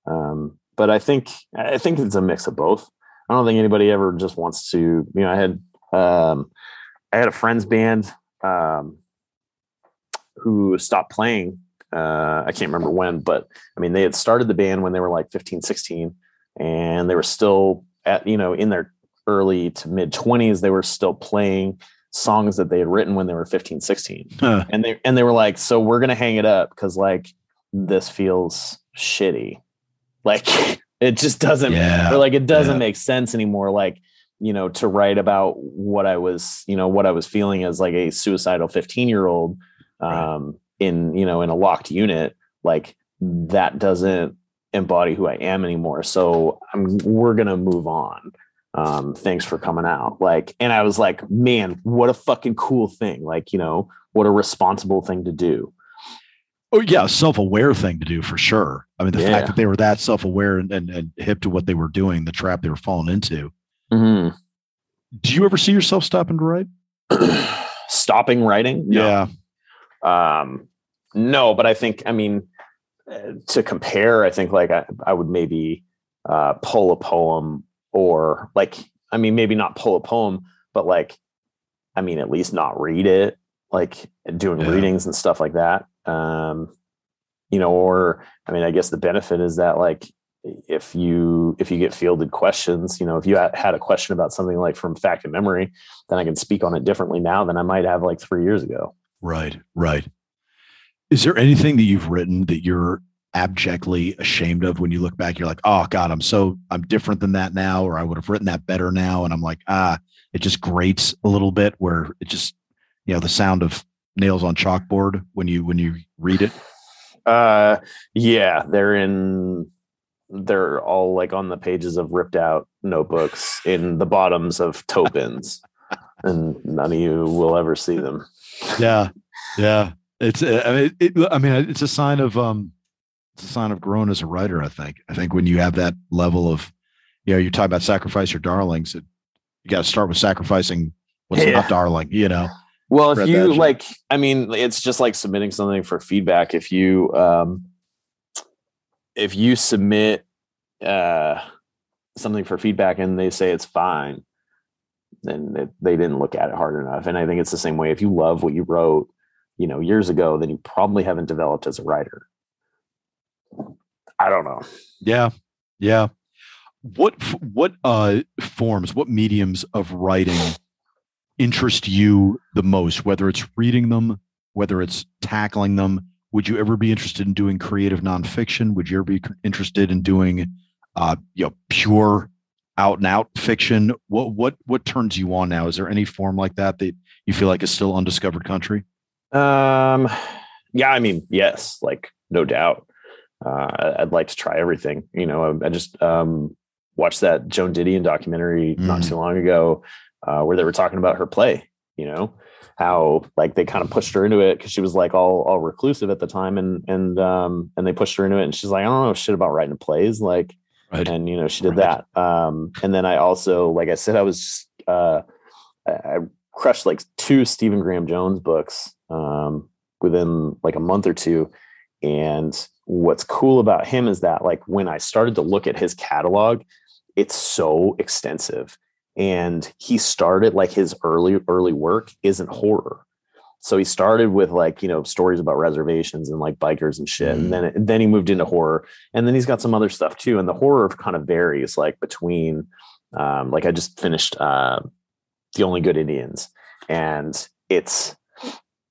Um, but I think I think it's a mix of both. I don't think anybody ever just wants to. You know, I had um, I had a friend's band um, who stopped playing. Uh, I can't remember when, but I mean, they had started the band when they were like 15, 16, and they were still at, you know, in their early to mid 20s, they were still playing songs that they had written when they were 15, 16. Huh. And they, and they were like, so we're going to hang it up because like this feels shitty. Like it just doesn't, yeah. or like it doesn't yeah. make sense anymore. Like, you know to write about what i was you know what i was feeling as like a suicidal 15 year old um right. in you know in a locked unit like that doesn't embody who i am anymore so i'm we're gonna move on um thanks for coming out like and i was like man what a fucking cool thing like you know what a responsible thing to do Oh yeah, self-aware thing to do for sure. I mean, the yeah. fact that they were that self-aware and, and, and hip to what they were doing, the trap they were falling into, Mm-hmm. Do you ever see yourself stopping to write? stopping writing? No. Yeah. Um, no, but I think, I mean, to compare, I think like I, I would maybe uh, pull a poem or like, I mean, maybe not pull a poem, but like, I mean, at least not read it, like doing yeah. readings and stuff like that. Um, you know, or I mean, I guess the benefit is that like if you if you get fielded questions you know if you had a question about something like from fact and memory then i can speak on it differently now than i might have like three years ago right right is there anything that you've written that you're abjectly ashamed of when you look back? You're like oh god i'm so i'm different than that now or i would have written that better now and i'm like ah it just grates a little bit where it just you know the sound of nails on chalkboard when you when you read it? Uh yeah they're in they're all like on the pages of ripped out notebooks in the bottoms of tote bins and none of you will ever see them. Yeah yeah it's uh, i mean it, i mean it's a sign of um it's a sign of growing as a writer i think i think when you have that level of you know you talk about sacrifice your darlings it, you got to start with sacrificing what's yeah. not darling you know well if you like i mean it's just like submitting something for feedback if you um if you submit uh, something for feedback and they say it's fine, then it, they didn't look at it hard enough. And I think it's the same way. If you love what you wrote, you know, years ago, then you probably haven't developed as a writer. I don't know. Yeah, yeah. What what uh forms, what mediums of writing interest you the most? Whether it's reading them, whether it's tackling them, would you ever be interested in doing creative nonfiction? Would you ever be interested in doing, uh, you know, pure out and out fiction? What what what turns you on now? Is there any form like that that you feel like is still undiscovered country? Um, yeah, I mean, yes, like no doubt. Uh, I'd like to try everything. You know, I, I just um, watched that Joan Didion documentary mm. not too long ago, uh, where they were talking about her play. You know, how like they kind of pushed her into it because she was like all all reclusive at the time and and um and they pushed her into it and she's like I don't know shit about writing plays like right. and you know she did right. that um and then I also like I said I was uh I crushed like two Stephen Graham Jones books um, within like a month or two. And what's cool about him is that like when I started to look at his catalog, it's so extensive. And he started like his early early work isn't horror. So he started with like, you know, stories about reservations and like bikers and shit. Mm. And then then he moved into horror. And then he's got some other stuff too. And the horror kind of varies like between um, like I just finished uh, The Only Good Indians. And it's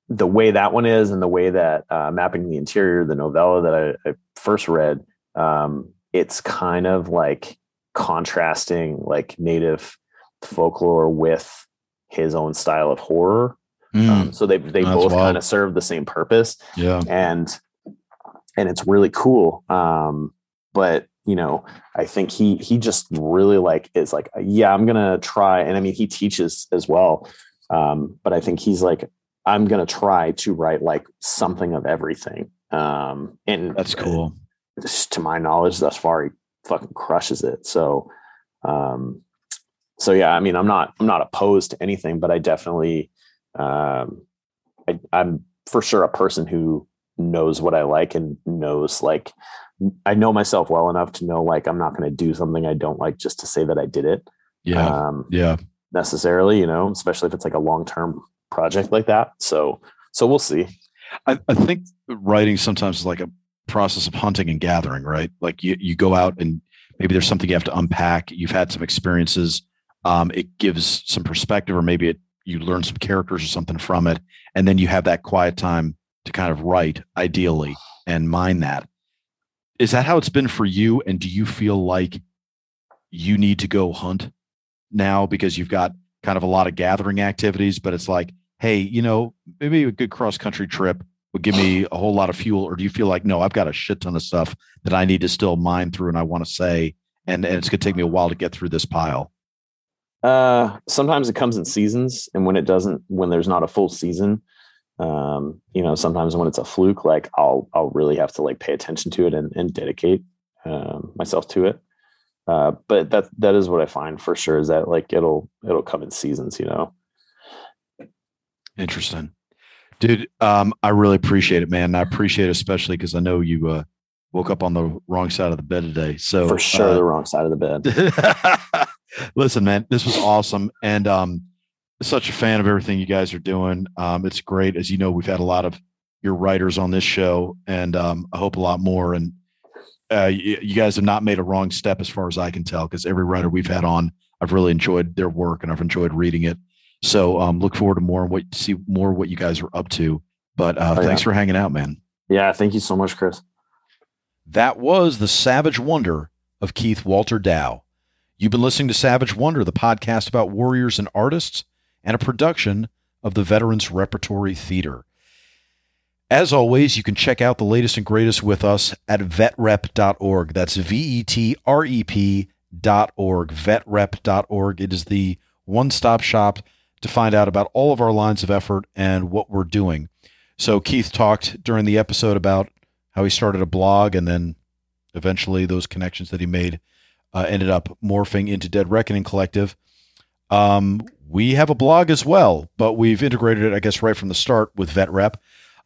the way that one is and the way that uh, mapping the interior the novella that i, I first read um, it's kind of like contrasting like native folklore with his own style of horror. Mm, um, so they they both kind of serve the same purpose. Yeah. And and it's really cool. Um, but you know i think he he just really like is like yeah i'm gonna try and i mean he teaches as well um, but i think he's like I'm to try to write like something of everything. Um, and that's cool. To my knowledge, thus far, he fucking crushes it. So, um, so yeah, I mean, I'm not, I'm not opposed to anything, but I definitely, um, I, I'm for sure a person who knows what I like and knows like, I know myself well enough to know like I'm not going to do something I don't like just to say that I did it. Yeah. Um, yeah. Necessarily, you know, especially if it's like a long term project like that. So so we'll see. I, I think writing sometimes is like a process of hunting and gathering, right? Like you you go out and maybe there's something you have to unpack. You've had some experiences. Um, it gives some perspective, or maybe it you learn some characters or something from it, and then you have that quiet time to kind of write, ideally, and mine that. Is that how it's been for you? And do you feel like you need to go hunt now because you've got kind of a lot of gathering activities, but it's like hey, you know, maybe a good cross country trip would give me a whole lot of fuel? Or do you feel like, no, I've got a shit ton of stuff that I need to still mine through and I want to say, and, and it's going to take me a while to get through this pile? Uh, sometimes it comes in seasons. And when it doesn't, when there's not a full season, um, you know, sometimes when it's a fluke, like I'll, I'll really have to like pay attention to it and, and dedicate um, myself to it. Uh, but that, that is what I find for sure is that like it'll, it'll come in seasons, you know? Interesting. Dude, um, I really appreciate it, man. I appreciate it especially because I know you uh, woke up on the wrong side of the bed today. So for sure, uh, the wrong side of the bed. listen, man, this was awesome, and um, such a fan of everything you guys are doing. Um, it's great, as you know. We've had a lot of your writers on this show, and um, I hope a lot more. And uh, you, you guys have not made a wrong step, as far as I can tell, because every writer we've had on, I've really enjoyed their work and I've enjoyed reading it. So um, look forward to more what see more what you guys are up to. But uh, oh, thanks yeah. for hanging out, man. Yeah, thank you so much, Chris. That was the Savage Wonder of Keith Walter Dow. You've been listening to Savage Wonder, the podcast about warriors and artists, and a production of the Veterans Repertory Theater. As always, you can check out the latest and greatest with us at vetrep.org. That's V E T R E P dot org, vetrep.org. It is the one stop shop to find out about all of our lines of effort and what we're doing. So Keith talked during the episode about how he started a blog and then eventually those connections that he made uh, ended up morphing into Dead Reckoning Collective. Um, we have a blog as well, but we've integrated it, I guess, right from the start with VetRep.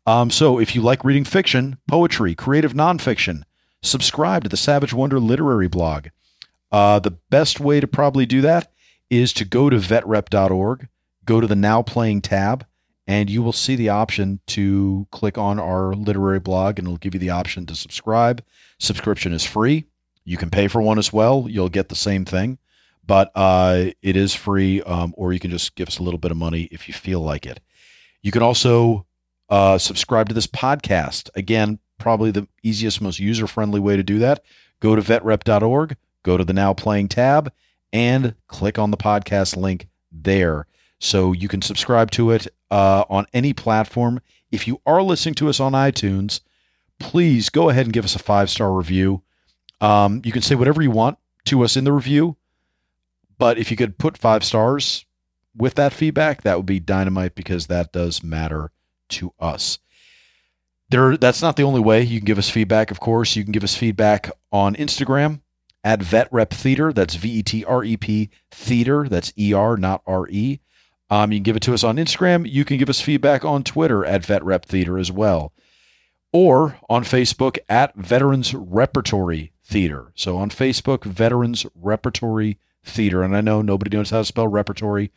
Um, so if you like reading fiction, poetry, creative nonfiction, subscribe to the Savage Wonder literary blog. Uh, the best way to probably do that is to go to vetrep.org, go to the Now Playing tab, and you will see the option to click on our literary blog, and it'll give you the option to subscribe. Subscription is free. You can pay for one as well. You'll get the same thing, but uh, it is free, um, or you can just give us a little bit of money if you feel like it. You can also uh, subscribe to this podcast. Again, probably the easiest, most user friendly way to do that. Go to vetrep.org, go to the Now Playing tab, and click on the podcast link there. So you can subscribe to it uh, on any platform. If you are listening to us on iTunes, please go ahead and give us a five star review. Um, you can say whatever you want to us in the review, but if you could put five stars with that feedback, that would be dynamite because that does matter to us. There, that's not the only way you can give us feedback. Of course, you can give us feedback on Instagram at Vet Rep Theater. That's V E T R E P Theater. That's E R, not R E. Um, you can give it to us on Instagram. You can give us feedback on Twitter at Vet Rep Theater as well, or on Facebook at Veterans Repertory Theater. So on Facebook, Veterans Repertory Theater. And I know nobody knows how to spell repertory.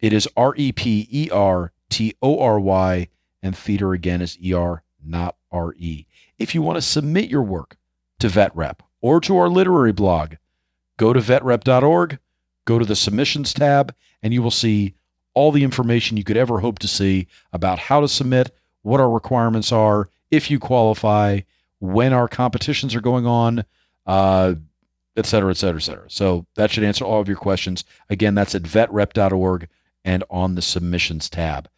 It is R E P E R T O R Y, and theater again is E R, not R E. If you want to submit your work to VetRep or to our literary blog, go to vetrep.org, go to the submissions tab, and you will see all the information you could ever hope to see about how to submit, what our requirements are, if you qualify, when our competitions are going on, uh, et cetera, et cetera, et cetera. So that should answer all of your questions. Again, that's at vetrep.org and on the submissions tab.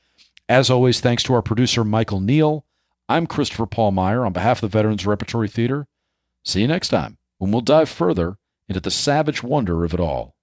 As always, thanks to our producer, Michael Neal. I'm Christopher Paul Meyer on behalf of the Veterans Repertory Theater. See you next time when we'll dive further into the savage wonder of it all.